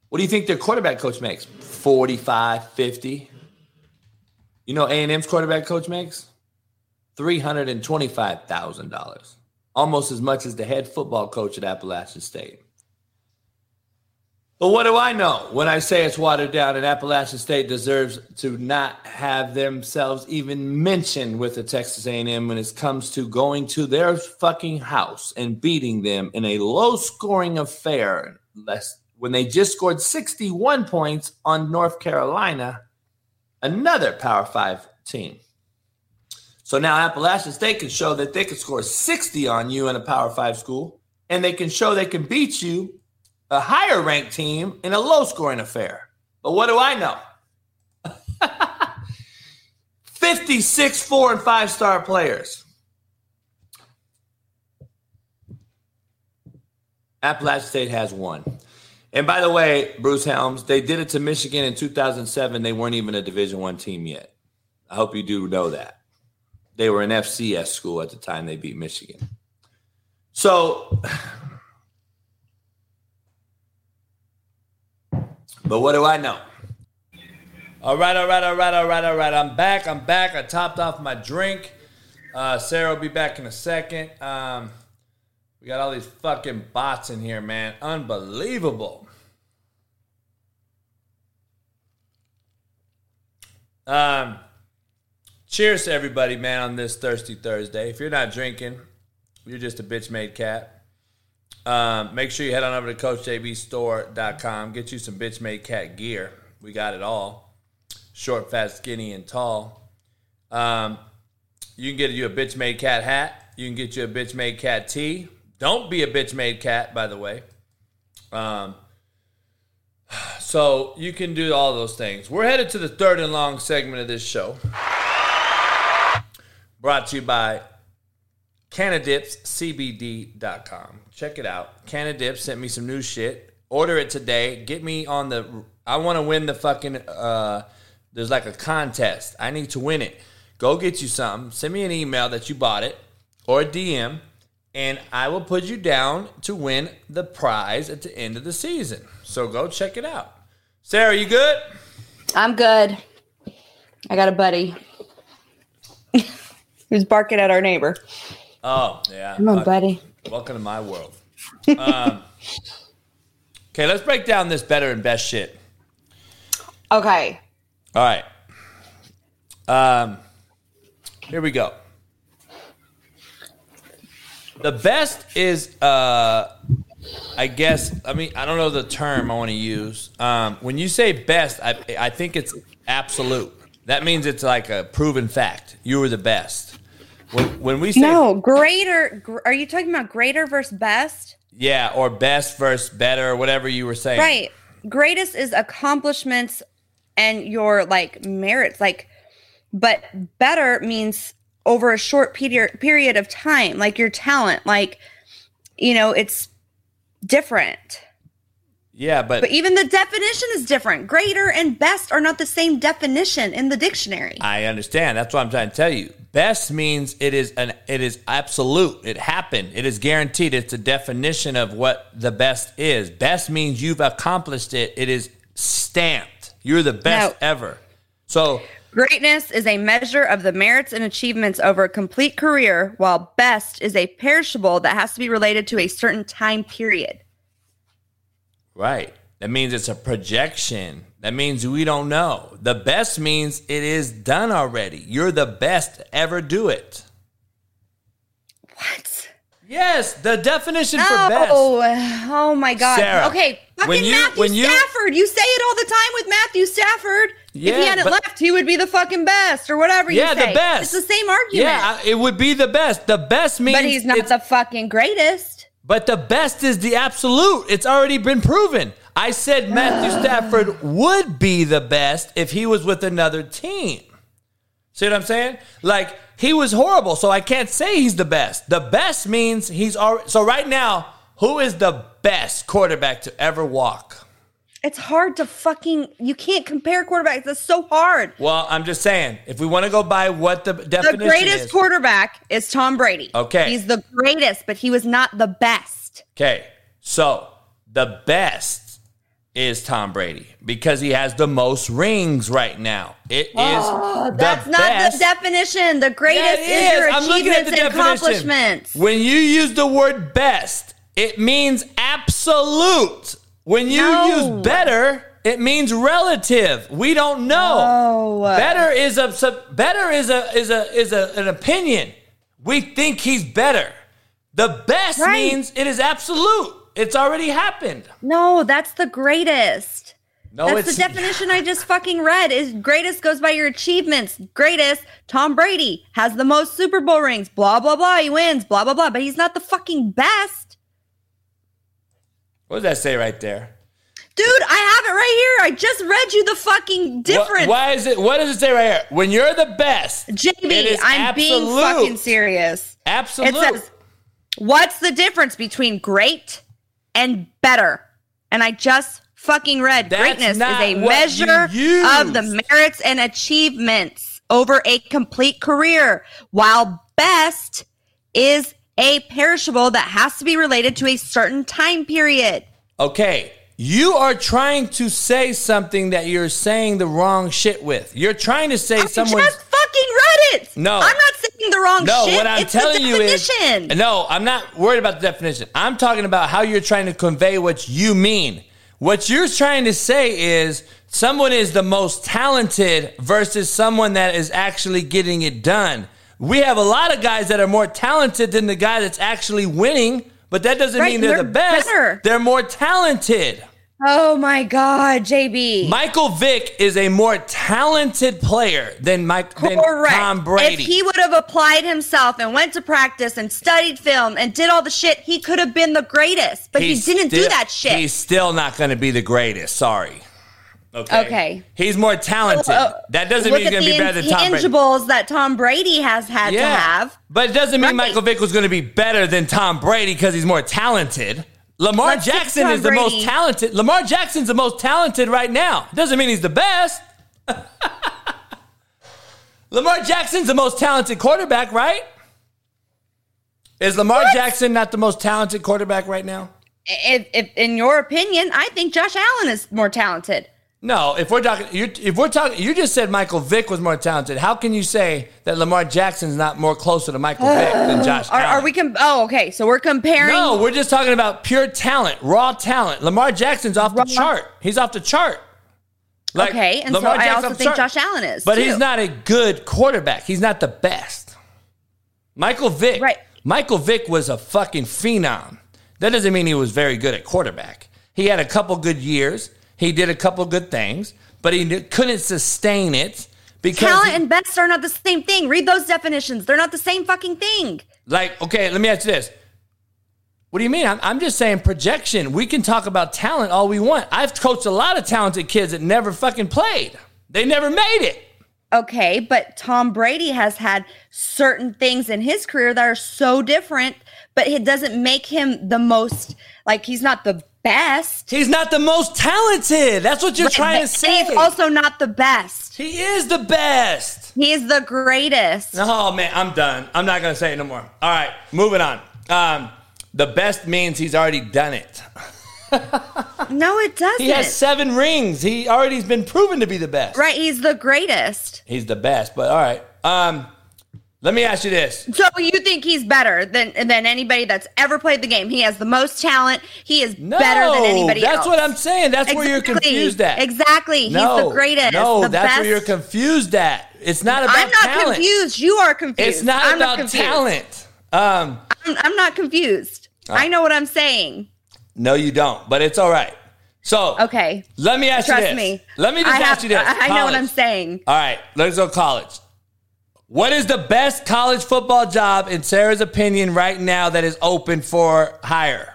What do you think their quarterback coach makes? 45, 50. You know A&M's quarterback coach makes? $325,000. Almost as much as the head football coach at Appalachian State. But what do I know when I say it's watered down and Appalachian State deserves to not have themselves even mentioned with the Texas A&M when it comes to going to their fucking house and beating them in a low-scoring affair less when they just scored 61 points on North Carolina, another Power 5 team. So now Appalachian State can show that they can score 60 on you in a Power 5 school and they can show they can beat you a higher ranked team in a low scoring affair. But what do I know? 56 four and five star players. Appalachian State has one. And by the way, Bruce Helms, they did it to Michigan in 2007. They weren't even a Division One team yet. I hope you do know that. They were an FCS school at the time they beat Michigan. So But what do I know? All right, all right, all right, all right, all right. I'm back. I'm back. I topped off my drink. Uh, Sara will be back in a second. Um, we got all these fucking bots in here, man. Unbelievable. Um, cheers to everybody, man, on this Thirsty Thursday. If you're not drinking, you're just a bitch made cat. Um, make sure you head on over to CoachJBStore.com. Get you some bitch made cat gear. We got it all. Short, fat, skinny, and tall. Um, you can get you a bitch made cat hat. You can get you a bitch made cat tee. Don't be a bitch made cat, by the way. Um, so you can do all those things. We're headed to the third and long segment of this show. Brought to you by CannadipsCBD.com. Check it out. CannaDips sent me some new shit. Order it today. Get me on the. I want to win the fucking. Uh, there's like a contest. I need to win it. Go get you something. Send me an email that you bought it or a DM, and I will put you down to win the prize at the end of the season. So go check it out. Sara, you good? I'm good. I got a buddy who's barking at our neighbor. Oh, yeah. Come on, Fuck. buddy. Welcome to my world. Um, okay, let's break down this better and best shit. Okay. All right. Um, here we go. The best is, uh, I guess, I mean, I don't know the term I want to use. Um, when you say best, I, I think it's absolute. That means it's like a proven fact. You were the best. When, when we say No, greater. Gr- are you talking about greater versus best? yeah, or best versus better, or whatever you were saying. Right. Greatest is accomplishments and your like merits. Like, but better means over a short period period of time, like your talent. Like, you know, it's different. Yeah, but, But even the definition is different. Greater and best are not the same definition in the dictionary. I understand. That's what I'm trying to tell you. Best means it is an it is absolute. It happened. It is guaranteed. It's a definition of what the best is. Best means you've accomplished it. It is stamped. You're the best No. ever. So Greatness is a measure of the merits and achievements over a complete career, while best is a perishable that has to be related to a certain time period. Right. That means it's a projection. That means we don't know. The best means it is done already. You're the best ever do it. What? Yes, the definition for best. Oh, oh my God. Sara, okay, fucking when you- Matthew when you- Stafford. You say it all the time with Matthew Stafford. if he hadn't but- left, he would be the fucking best or whatever Yeah, you say. the best. It's the same argument. Yeah, it would be the best. The best means but he's not the fucking greatest. But the best is the absolute. It's already been proven. I said Matthew ah. Stafford would be the best if he was with another team. See what I'm saying? Like he was horrible, so I can't say he's the best. The best means he's already. So right now, who is the best quarterback to ever walk? It's hard to fucking. You can't compare quarterbacks. That's so hard. Well, I'm just saying, if we want to go by what the definition is, The greatest is. quarterback is Tom Brady. Okay. He's the greatest, but he was not the best. Okay, so the best is Tom Brady because he has the most rings right now. It oh, is Oh, the that's not best. the definition. The greatest it is your I'm looking at achievements the and accomplishments. When you use the word best, it means absolute. When you No. use better, it means relative. We don't know. Oh. Better is a better is a is a is a, an opinion. We think he's better. The best Right. means it is absolute. It's already happened. No, that's the greatest. No, that's the definition I just fucking read. Is greatest goes by your achievements. Greatest, Tom Brady has the most Super Bowl rings. Blah blah blah. He wins. Blah blah blah. But he's not the fucking best, What does that say right there? dude. I have it right here. I just read you the fucking difference. Wh- why is it? What does it say right here? When you're the best, JB, I'm being fucking serious. Absolute. It says, "What's the difference between great and better?" And I just fucking read, That's "Greatness is a measure of the merits and achievements over a complete career, while best is a perishable that has to be related to a certain time period." Okay, you are trying to say something that you're saying the wrong shit with. You're trying to say I someone. just fucking read it. No. I'm not saying the wrong No, shit. what I'm it's telling you is. No, I'm not worried about the definition. I'm talking about how you're trying to convey what you mean. What you're trying to say is someone is the most talented versus someone that is actually getting it done. We have a lot of guys that are more talented than the guy that's actually winning but that doesn't Right, mean they're, they're the best. better. They're more talented. Oh my God, JB. Michael Vick is a more talented player than Mike than Tom Brady. If he would have applied himself and went to practice and studied film and did all the shit, he could have been the greatest. But He's he didn't do that shit. He's still not going to be the greatest. Sorry. Okay. Okay. He's more talented. Uh, that doesn't mean he's going to be better than Tom Brady. intangibles that Tom Brady has had to have. But it doesn't mean Right. Michael Vick was going to be better than Tom Brady because he's more talented. Lamar Let's Jackson is the most talented. Lamar Jackson's the most talented right now. Doesn't mean he's the best. Lamar Jackson's the most talented quarterback, right? Is Lamar Jackson not the most talented quarterback right now? If, if, in your opinion, I think Josh Allen is more talented. No, if we're talking, you if we're talking, you just said Michael Vick was more talented. How can you say that Lamar Jackson's not more closer to Michael Vick than Josh Are, Allen? are we? Com- oh, okay. So we're comparing. No, we're just talking about pure talent, raw talent. Lamar Jackson's off the chart. He's off the chart. Like, okay, and Lamar so I also think chart. Josh Allen is. But too. he's not a good quarterback. He's not the best. Michael Vick. Right. Michael Vick was a fucking phenom. That doesn't mean he was very good at quarterback. He had a couple good years. He did a couple good things, but he couldn't sustain it because Talent he- and best are not the same thing. Read those definitions. They're not the same fucking thing. Like, okay, let me ask you this. What do you mean? I'm, I'm just saying projection. We can talk about talent all we want. I've coached a lot of talented kids that never fucking played. They never made it. Okay, but Tom Brady has had certain things in his career that are so different, but it doesn't make him the most like he's not the best. He's not the most talented. That's what you're Right, trying to say. He's also not the best. He is the best. He is the greatest. Oh man, I'm done. I'm not gonna say it no more. All right, moving on. Um, the best means he's already done it. No, it doesn't. He has seven rings. He already's been proven to be the best. right, he's the greatest. He's the best. But all right. Um, let me ask you this. So you think he's better than than anybody that's ever played the game? He has the most talent. He is better than anybody that's else. what I'm saying. That's where you're confused at. Exactly. He's the greatest. No, the that's best. where you're confused at. It's not about talent. I'm not talent. confused. You are confused. It's not I'm about talent. Um, I'm, I'm not confused. Uh, I know what I'm saying. no, you don't. But it's all right. So Okay. let me ask Trust you this. me. Let me just I ask have- you this. I, I know what I'm saying. All right, let's go college. What is the best college football job in Sara's opinion right now that is open for hire?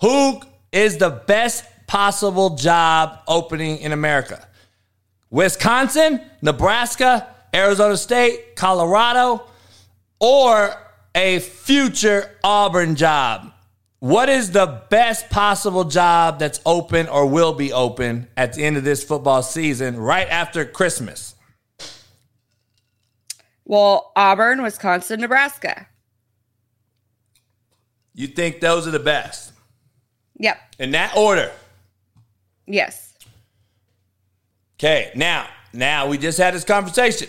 Who is the best possible job opening in America? Wisconsin, Nebraska, Arizona State, Colorado, or a future Auburn job? What is the best possible job that's open or will be open at the end of this football season right after Christmas? Well, Auburn, Wisconsin, Nebraska. You think those are the best? Yep. In that order. Yes. Okay, now, now we just had this conversation.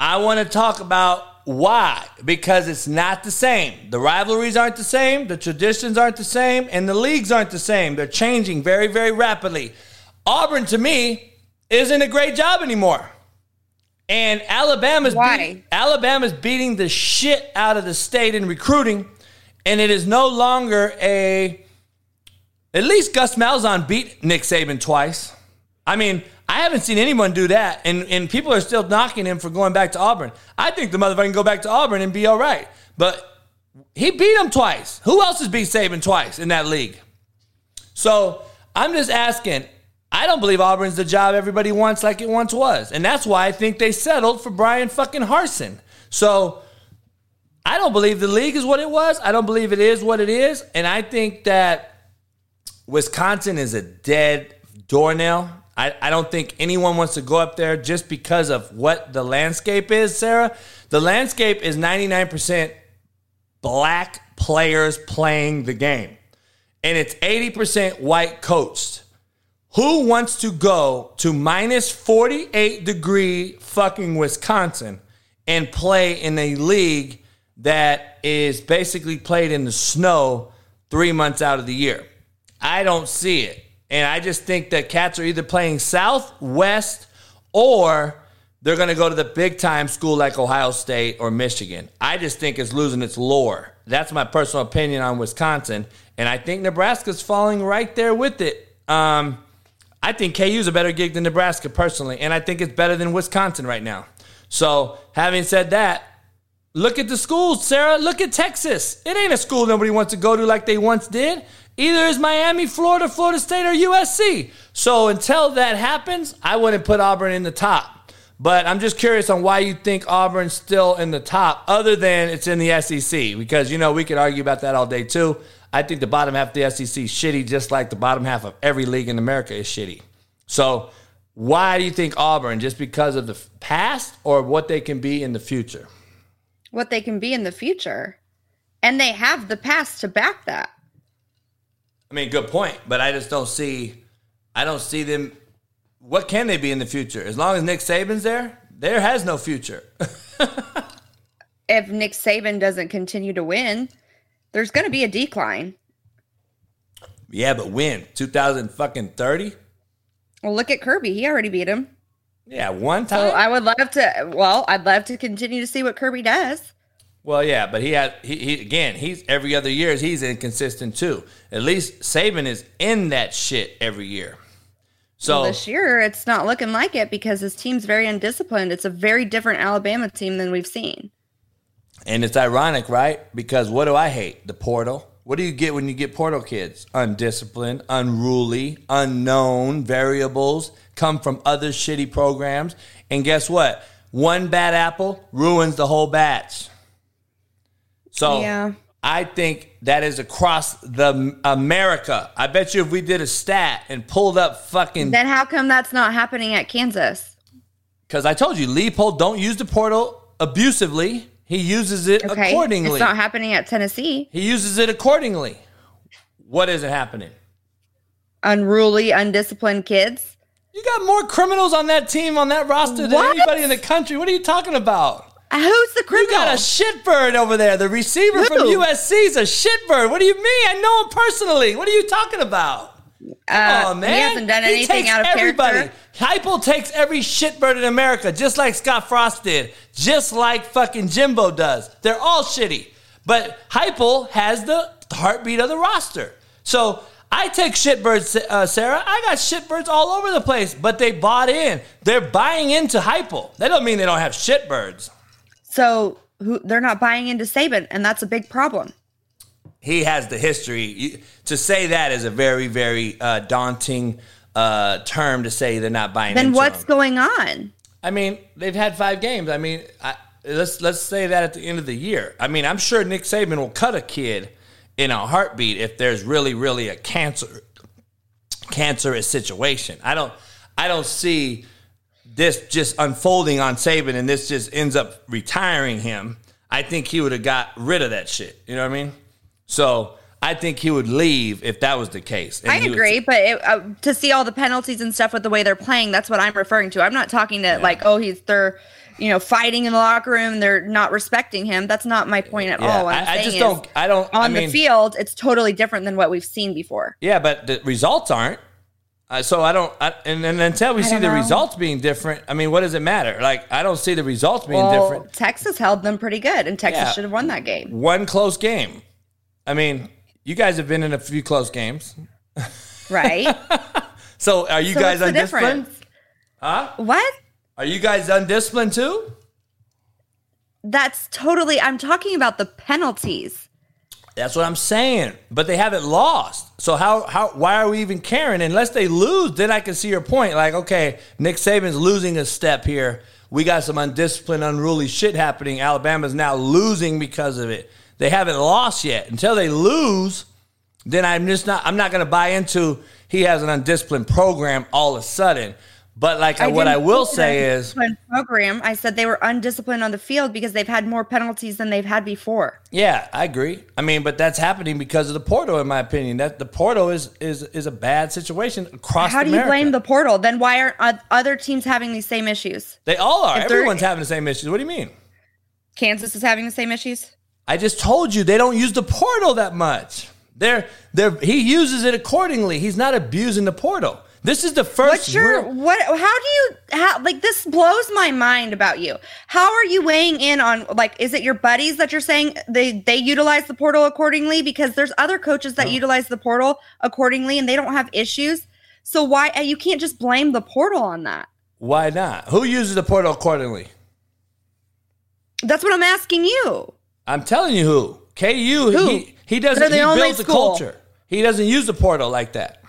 I want to talk about why because it's not the same. The rivalries aren't the same, the traditions aren't the same, and the leagues aren't the same. They're changing very, very rapidly. Auburn to me isn't a great job anymore. And Alabama's beat- Alabama's beating the shit out of the state in recruiting, and it is no longer a at least Gus Malzahn beat Nick Saban twice. I mean, I haven't seen anyone do that, and, and people are still knocking him for going back to Auburn. I think the motherfucker can go back to Auburn and be all right. But he beat him twice. Who else has beat Saban twice in that league? So I'm just asking. I don't believe Auburn's the job everybody wants like it once was. And that's why I think they settled for Bryan fucking Harsin. So I don't believe the league is what it was. I don't believe it is what it is. And I think that Wisconsin is a dead doornail. I, I don't think anyone wants to go up there just because of what the landscape is, Sara. The landscape is 99% black players playing the game, and it's 80% white coached. Who wants to go to minus 48 degree fucking Wisconsin and play in a league that is basically played in the snow three months out of the year? I don't see it. And I just think that cats are either playing south, west, or they're going to go to the big time school like Ohio State or Michigan. I just think it's losing its lore. That's my personal opinion on Wisconsin, and I think Nebraska's falling right there with it. Um, I think KU is a better gig than Nebraska personally, and I think it's better than Wisconsin right now. So, having said that, look at the schools, Sara. Look at Texas. It ain't a school nobody wants to go to like they once did. Either is Miami, Florida, Florida State, or USC. So until that happens, I wouldn't put Auburn in the top. But I'm just curious on why you think Auburn's still in the top, other than it's in the SEC. Because, you know, we could argue about that all day too. I think the bottom half of the SEC is shitty, just like the bottom half of every league in America is shitty. So why do you think Auburn? Just because of the past or what they can be in the future? What they can be in the future. And they have the past to back that. I mean, good point, but I just don't see. I don't see them. What can they be in the future? As long as Nick Saban's there, there has no future. If Nick Saban doesn't continue to win, there's going to be a decline. yeah, but when 2000 fucking 30? Well, look at Kirby. He already beat him. Yeah, one time. So I would love to. Well, I'd love to continue to see what Kirby does. Well, yeah, but he had he, he again. He's every other year he's inconsistent too. At least Saban is in that shit every year. So Well, this year, it's not looking like it because his team's very undisciplined. It's a very different Alabama team than we've seen. And it's ironic, right? Because what do I hate? The portal. What do you get when you get portal kids? Undisciplined, unruly, unknown variables, come from other shitty programs. And guess what? One bad apple ruins the whole batch. So Yeah. I think that is across the America. I bet you if we did a stat and pulled up fucking Then how come that's not happening at Kansas? because I told you Leipold don't use the portal abusively. He uses it Okay, accordingly. it's not happening at Tennessee. He uses it accordingly. What is it happening? Unruly, undisciplined kids. You got more criminals on that team on that roster than What? anybody in the country. What are you talking about? Uh, Who's the criminal? You got a shitbird over there. The receiver from USC is a shitbird. What do you mean? I know him personally. What are you talking about? Uh, oh man, He hasn't done anything out of everybody. character. Takes every shitbird in America, just like Scott Frost did, just like fucking Jimbo does. They're all shitty, but Heupel has the heartbeat of the roster. So I take shitbirds, uh, Sara. I got shitbirds all over the place, but they bought in. They're buying into Heupel. That don't mean they don't have shitbirds. So who, they're not buying into Saban, and that's a big problem. He has the history. To say that is a very, very uh, daunting uh, term to say they're not buying. Then what's him. going on? I mean, they've had five games. I mean, I, let's let's say that at the end of the year. I mean, I'm sure Nick Saban will cut a kid in a heartbeat if there's really, really a cancer cancerous situation. I don't I don't see this just unfolding on Saban and this just ends up retiring him. I think he would have got rid of that shit. You know what I mean? So I think he would leave if that was the case. And I he would- agree, but it, uh, to see all the penalties and stuff with the way they're playing, that's what I'm referring to. I'm not talking to like, oh, he's they're, you know, fighting in the locker room. They're not respecting him. That's not my point at Yeah, all. I- I just don't- I don't- On I the field, it's totally different than what we've seen before. Yeah, but the results aren't. Uh, so I don't, I, and, and until we I see the know. results being different, I mean, what does it matter? Like, I don't see the results being well, different. Texas held them pretty good, and Texas Yeah. should have won that game. One close game. I mean, you guys have been in a few close games. Right? So are you So guys undisciplined? difference? Huh? What? Are you guys undisciplined too? That's totally. I'm talking about the penalties. That's what I'm saying. But they haven't lost. So how how why are we even caring? Unless they lose, then I can see your point. Like, okay, Nick Saban's losing a step here. We got some undisciplined, unruly shit happening. Alabama's now losing because of it. They haven't lost yet. Until they lose, then I'm just not I'm not gonna buy into he has an undisciplined program all of a sudden. But like what I will say is program. I said they were undisciplined on the field because they've had more penalties than they've had before. Yeah, I agree. I mean, but that's happening because of the portal, in my opinion. That the portal is is is a bad situation across. How do you blame the portal? Then why aren't other teams having these same issues? They all are. Everyone's having the same issues. What do you mean? Kansas is having the same issues. I just told you they don't use the portal that much. They're, they're, he uses it accordingly. He's not abusing the portal. This is the first. What's your real- what? How do you how like this blows my mind about you? How are you weighing in on like? Is it your buddies that you're saying they they utilize the portal accordingly? Because there's other coaches that utilize the portal accordingly and they don't have issues. So why uh, you can't just blame the portal on that? Why not? Who uses the portal accordingly? That's what I'm asking you. I'm telling you who. KU, Who? he, he doesn't They're the he builds school. culture. He doesn't use the portal like that.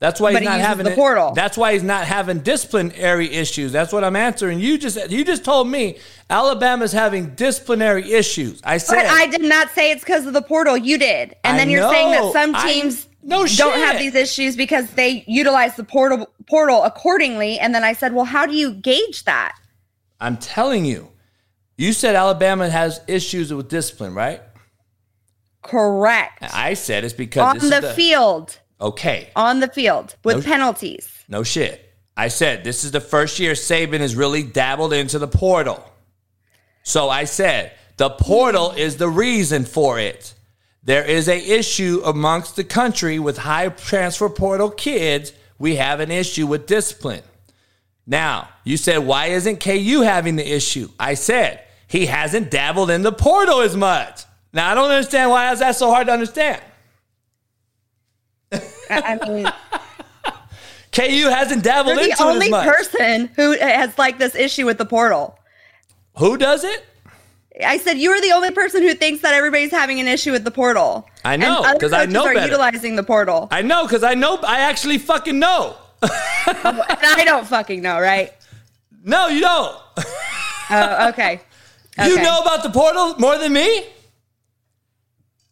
That's why But he's he not having the it- portal. That's why he's not having disciplinary issues. That's what I'm answering. You just you just told me Alabama's having disciplinary issues. I said But I did not say it's because of the portal. You did, and I then you're saying that some I- teams no don't have these issues because they utilize the portal portal accordingly. And then I said, well, how do you gauge that? I'm telling you. You said Alabama has issues with discipline, right? Correct. I said it's because on is the, field, Okay. on the field with No- penalties. No shit. I said this is the first year Saban has really dabbled into the portal. So I said the portal is the reason for it. There is a issue amongst the country with high transfer portal kids. We have an issue with discipline. Now, you said why isn't KU having the issue? I said he hasn't dabbled in the portal as much. Now I don't understand why is that so hard to understand. I mean, KU hasn't dabbled you're into the it only as much. person who has like this issue with the portal. Who does it? I said you are the only person who thinks that everybody's having an issue with the portal. I know, because I know are better. utilizing the portal. I know because I know I actually fucking know. And I don't fucking know, right? No, you don't. Oh, okay. You know about the portal more than me.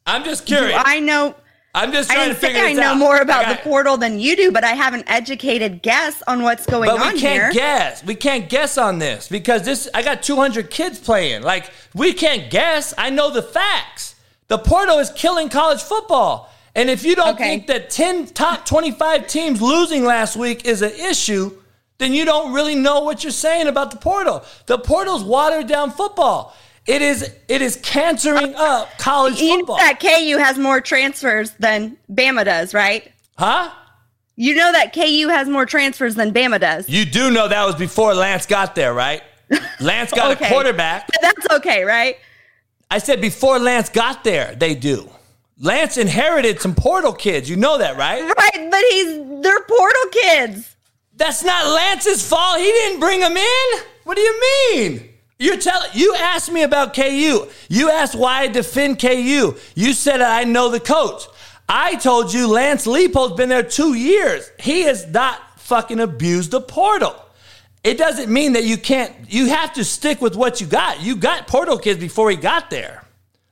I'm just Do curious. I know. I'm just I trying didn't to figure say I know out. more about the portal than you do, but I have an educated guess on what's going But on we can't here. guess. We can't guess on this because this. I got 200 kids playing. Like we can't guess. I know the facts. The portal is killing college football. And if you don't Okay. think that 10 top 25 teams losing last week is an issue, then you don't really know what you're saying about the portal. The portal's watered down football. It is it is cancering uh, up college you know that KU has more transfers than Bama does, right? Huh? You know that KU has more transfers than Bama does. You do know that was before Lance got there, right? Lance got Okay. a quarterback. But that's okay, right? I said before Lance got there, they do. Lance inherited some portal kids. You know that, right? Right, but he's they're portal kids. That's not Lance's fault. He didn't bring them in. What do you mean? You're telling you asked me about KU. You asked why I defend KU. You said I know the coach. I told you Lance Leipold's been there two years. He has not fucking abused the portal. It doesn't mean that you can't. You have to stick with what you got. You got portal kids before he got there.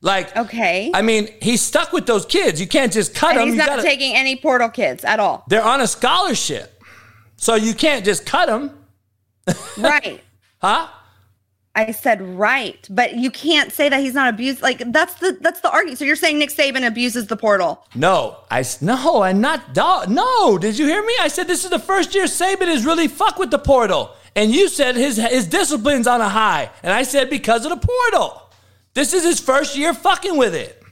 Like Okay. I mean, he's stuck with those kids. You can't just cut and them. he's You not gotta- taking any portal kids at all. they're on a scholarship, so you can't just cut them, Right. huh? I said right, but you can't say that he's not abused. Like that's the that's the argument. So you're saying Nick Saban abuses the portal? No, I s- no, I'm not. do- No, did you hear me? I said this is the first year Saban is really fuck with the portal, and you said his his discipline's on a high, and I said because of the portal. This is his first year fucking with it.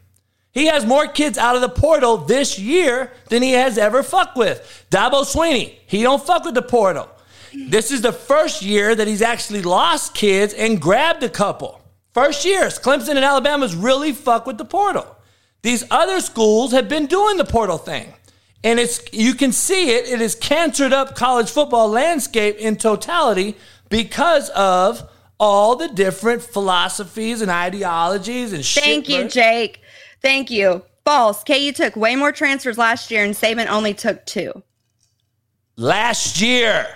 He has more kids out of the portal this year than he has ever fucked with. Dabo Swinney, he don't fuck with the portal. This is the first year that he's actually lost kids and grabbed a couple. First years, Clemson and Alabama's really fuck with the portal. These other schools have been doing the portal thing. And it's you can see it, it has cancered up college football landscape in totality because of all the different philosophies and ideologies and shit. Thank you, Jake. Thank you. False. KU took way more transfers last year, and Saban only took two. Last year.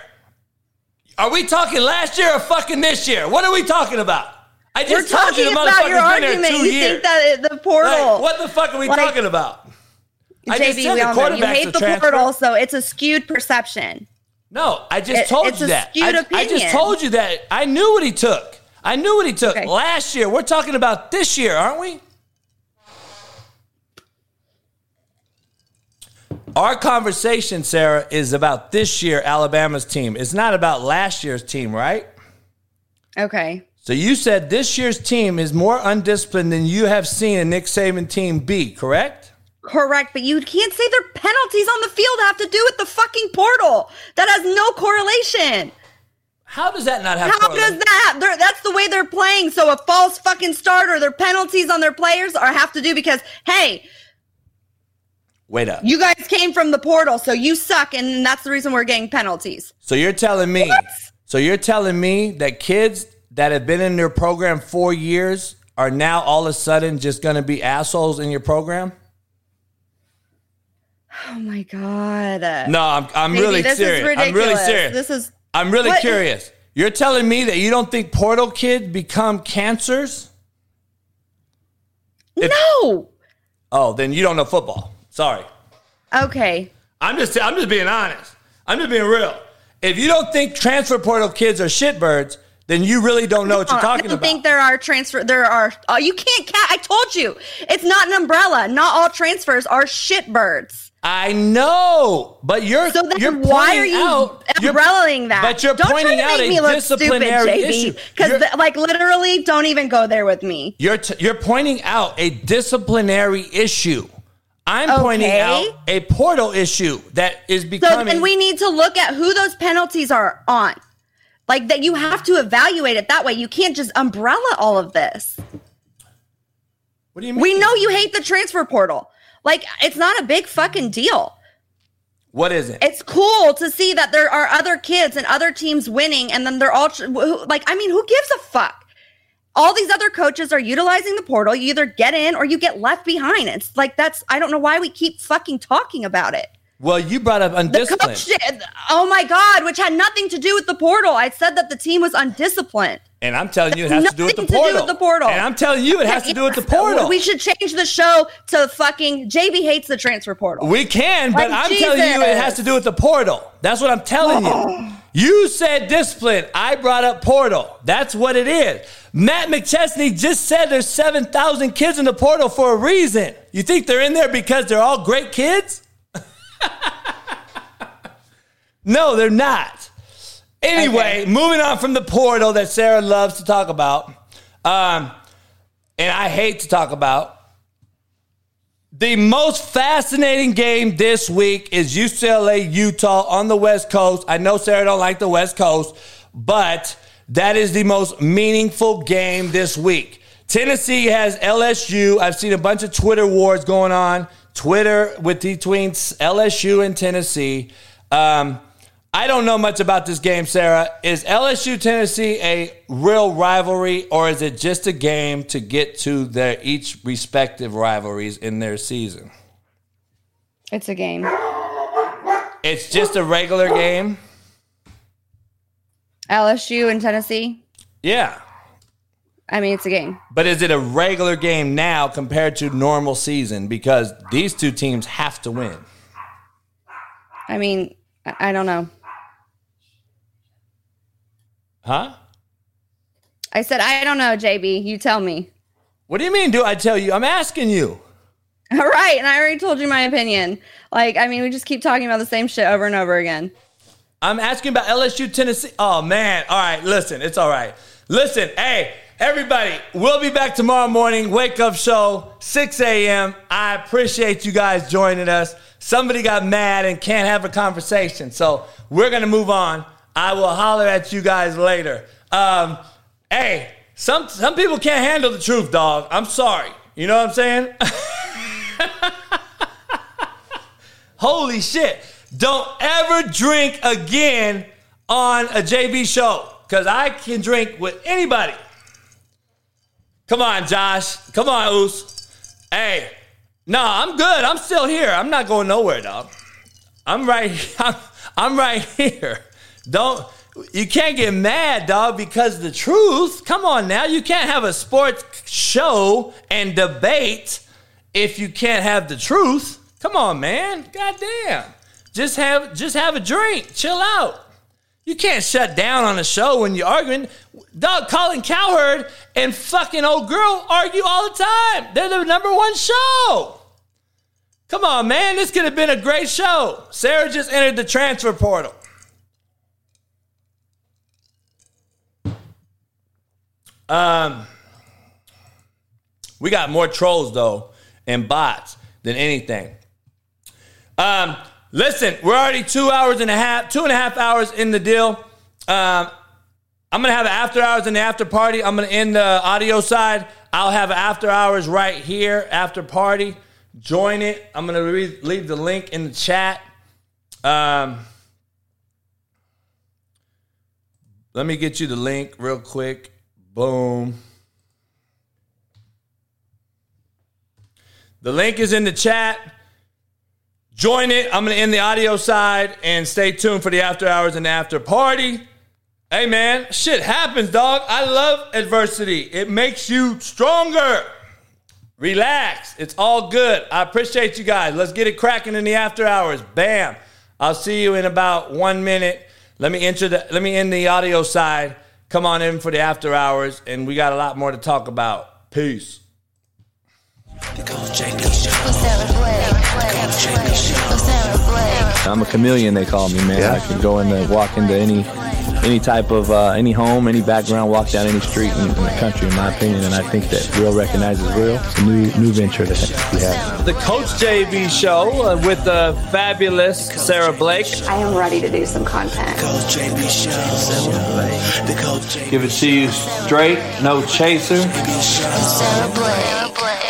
Are we talking last year or fucking this year? What are we talking about? I just We're you talking the about your argument. You years. think that the portal? Like, what the fuck are we Like, talking about? I just JB, said we the all know you hate the transfer. portal, so it's a skewed perception. No, I just It- told you that. I, I just told you that. I knew what he took. I knew what he took last year. We're talking about this year, aren't we? Our conversation, Sara, is about this year Alabama's team. It's not about last year's team, right? Okay. So you said this year's team is more undisciplined than you have seen a Nick Saban team be, correct? Correct, but you can't say their penalties on the field have to do with the fucking portal. That has no correlation. How does that not have How correlation? does that? They're, that's the way they're playing. So a false fucking starter, their penalties on their players are have to do because hey, Wait up. you guys came from the portal, so you suck, and that's the reason we're getting penalties. So you're telling me? So you're telling me that kids that have been in their program four years are now all of a sudden just going to be assholes in your program? Oh my god. No, I'm, I'm really this serious. I'm really serious. This is I'm really What- curious. You're telling me that you don't think portal kids become cancers? no. Oh, then you don't know football. Sorry. Okay. I'm just I'm just being honest. I'm just being real. If you don't think transfer portal kids are shitbirds, then you really don't know what you're I talking don't about. think there are transfer. There are. Uh, you can't. Ca- I told you, it's not an umbrella. Not all transfers are shitbirds. I know, but you're So then you're why are you out, umbrellaing that? But you're don't pointing try to out make a me look disciplinary stupid. JB. Because like literally, don't even go there with me. You're t- you're pointing out a disciplinary issue. I'm pointing out a portal issue that is becoming. So then we need to look at who those penalties are on. Like that, you have to evaluate it that way. You can't just umbrella all of this. what do you mean? We know you hate the transfer portal. Like it's not a big fucking deal. What is it? it's cool to see that there are other kids and other teams winning and then they're all like i mean who gives a fuck all these other coaches are utilizing the portal you either get in or you get left behind it's like that's i don't know why we keep fucking talking about it well, you brought up undisciplined. coach oh my god which had nothing to do with the portal i said that the team was undisciplined And I'm telling you, it has to do with the Nothing to do portal. with the portal. And I'm telling you, it has to do with the portal. we should change the show to fucking jb hates the transfer portal We can, but Like I'm telling you, it has to do with the portal. That's what I'm telling you. You said discipline. I brought up portal. That's what it is. Matt McChesney just said there's 7,000 kids in the portal for a reason. You think they're in there because they're all great kids? no, they're not. Anyway, moving on from the portal that Sara loves to talk about, um, and I hate to talk about. The most fascinating game this week is UCLA Utah on the West Coast. I know Sara don't like the West Coast, but that is the most meaningful game this week. Tennessee has LSU. I've seen a bunch of Twitter wars going on. Twitter with between LSU and Tennessee. Um, I don't know much about this game, Sara. Is LSU Tennessee a real rivalry, or is it just a game to get to their each respective rivalries in their season? it's a game It's just a regular game. lsu and tennessee Yeah, i mean it's a game but is it a regular game now compared to normal season? Because these two teams have to win. i mean i, don't know Huh? I said, I don't know, JB. You tell me. What do you mean? Do I tell you? I'm asking you. All right. And I already told you my opinion. Like, I mean, we just keep talking about the same shit over and over again. I'm asking about LSU Tennessee. Oh man. All right, listen, it's all right. Listen, hey, everybody, we'll be back tomorrow morning. Wake up show, 6 a.m. I appreciate you guys joining us. Somebody got mad and can't have a conversation. So we're gonna move on. I will holler at you guys later. Um, hey, some some people can't handle the truth, dog. I'm sorry. You know what I'm saying? Holy shit. Don't ever drink again on a JB show because I can drink with anybody. Come on, Josh. Come on, Oos. Hey, no, I'm good. I'm still here. I'm not going nowhere, dog. I'm right. I'm, I'm right here. Don't. You can't get mad, dog, because the truth. Come on now. You can't have a sports show and debate if you can't have the truth. Come on, man. God damn. Just have just have a drink. Chill out. You can't shut down on a show when you're arguing. Dog, Colin Cowherd and fucking old girl argue all the time. They're the number one show. Come on, man. This could have been a great show. Sara just entered the transfer portal. Um, we got more trolls though and bots. than anything. Um, listen, we're already two hours and a half, two and a half hours in the deal. Um, I'm gonna have after hours and the after party. I'm gonna end the audio side. I'll have after hours right here, after party. Join it. I'm gonna re- leave the link in the chat. Um, let me get you the link real quick. Boom. The link is in the chat. Join it. I'm going to end the audio side and stay tuned for the after hours and after party. Hey, man, shit happens, dog. I love adversity, it makes you stronger. Relax. It's all good. I appreciate you guys. Let's get it cracking in the after hours. Bam. I'll see you in about one minute. Let me enter the let me end the audio side. Come on in for the after hours, and we got a lot more to talk about. Peace. I'm a chameleon, they call me, man. I can go in and walk into any any type of uh, any home, any background, walk down any street in, in, the country, in my opinion. And I think that real recognizes real. It's a new new venture that we have. The Coach JB Show uh, with the fabulous Sara Blake. I am ready to do some content. Coach JB Show. The Coach JB Give it to you straight, no chaser. Sara Blake.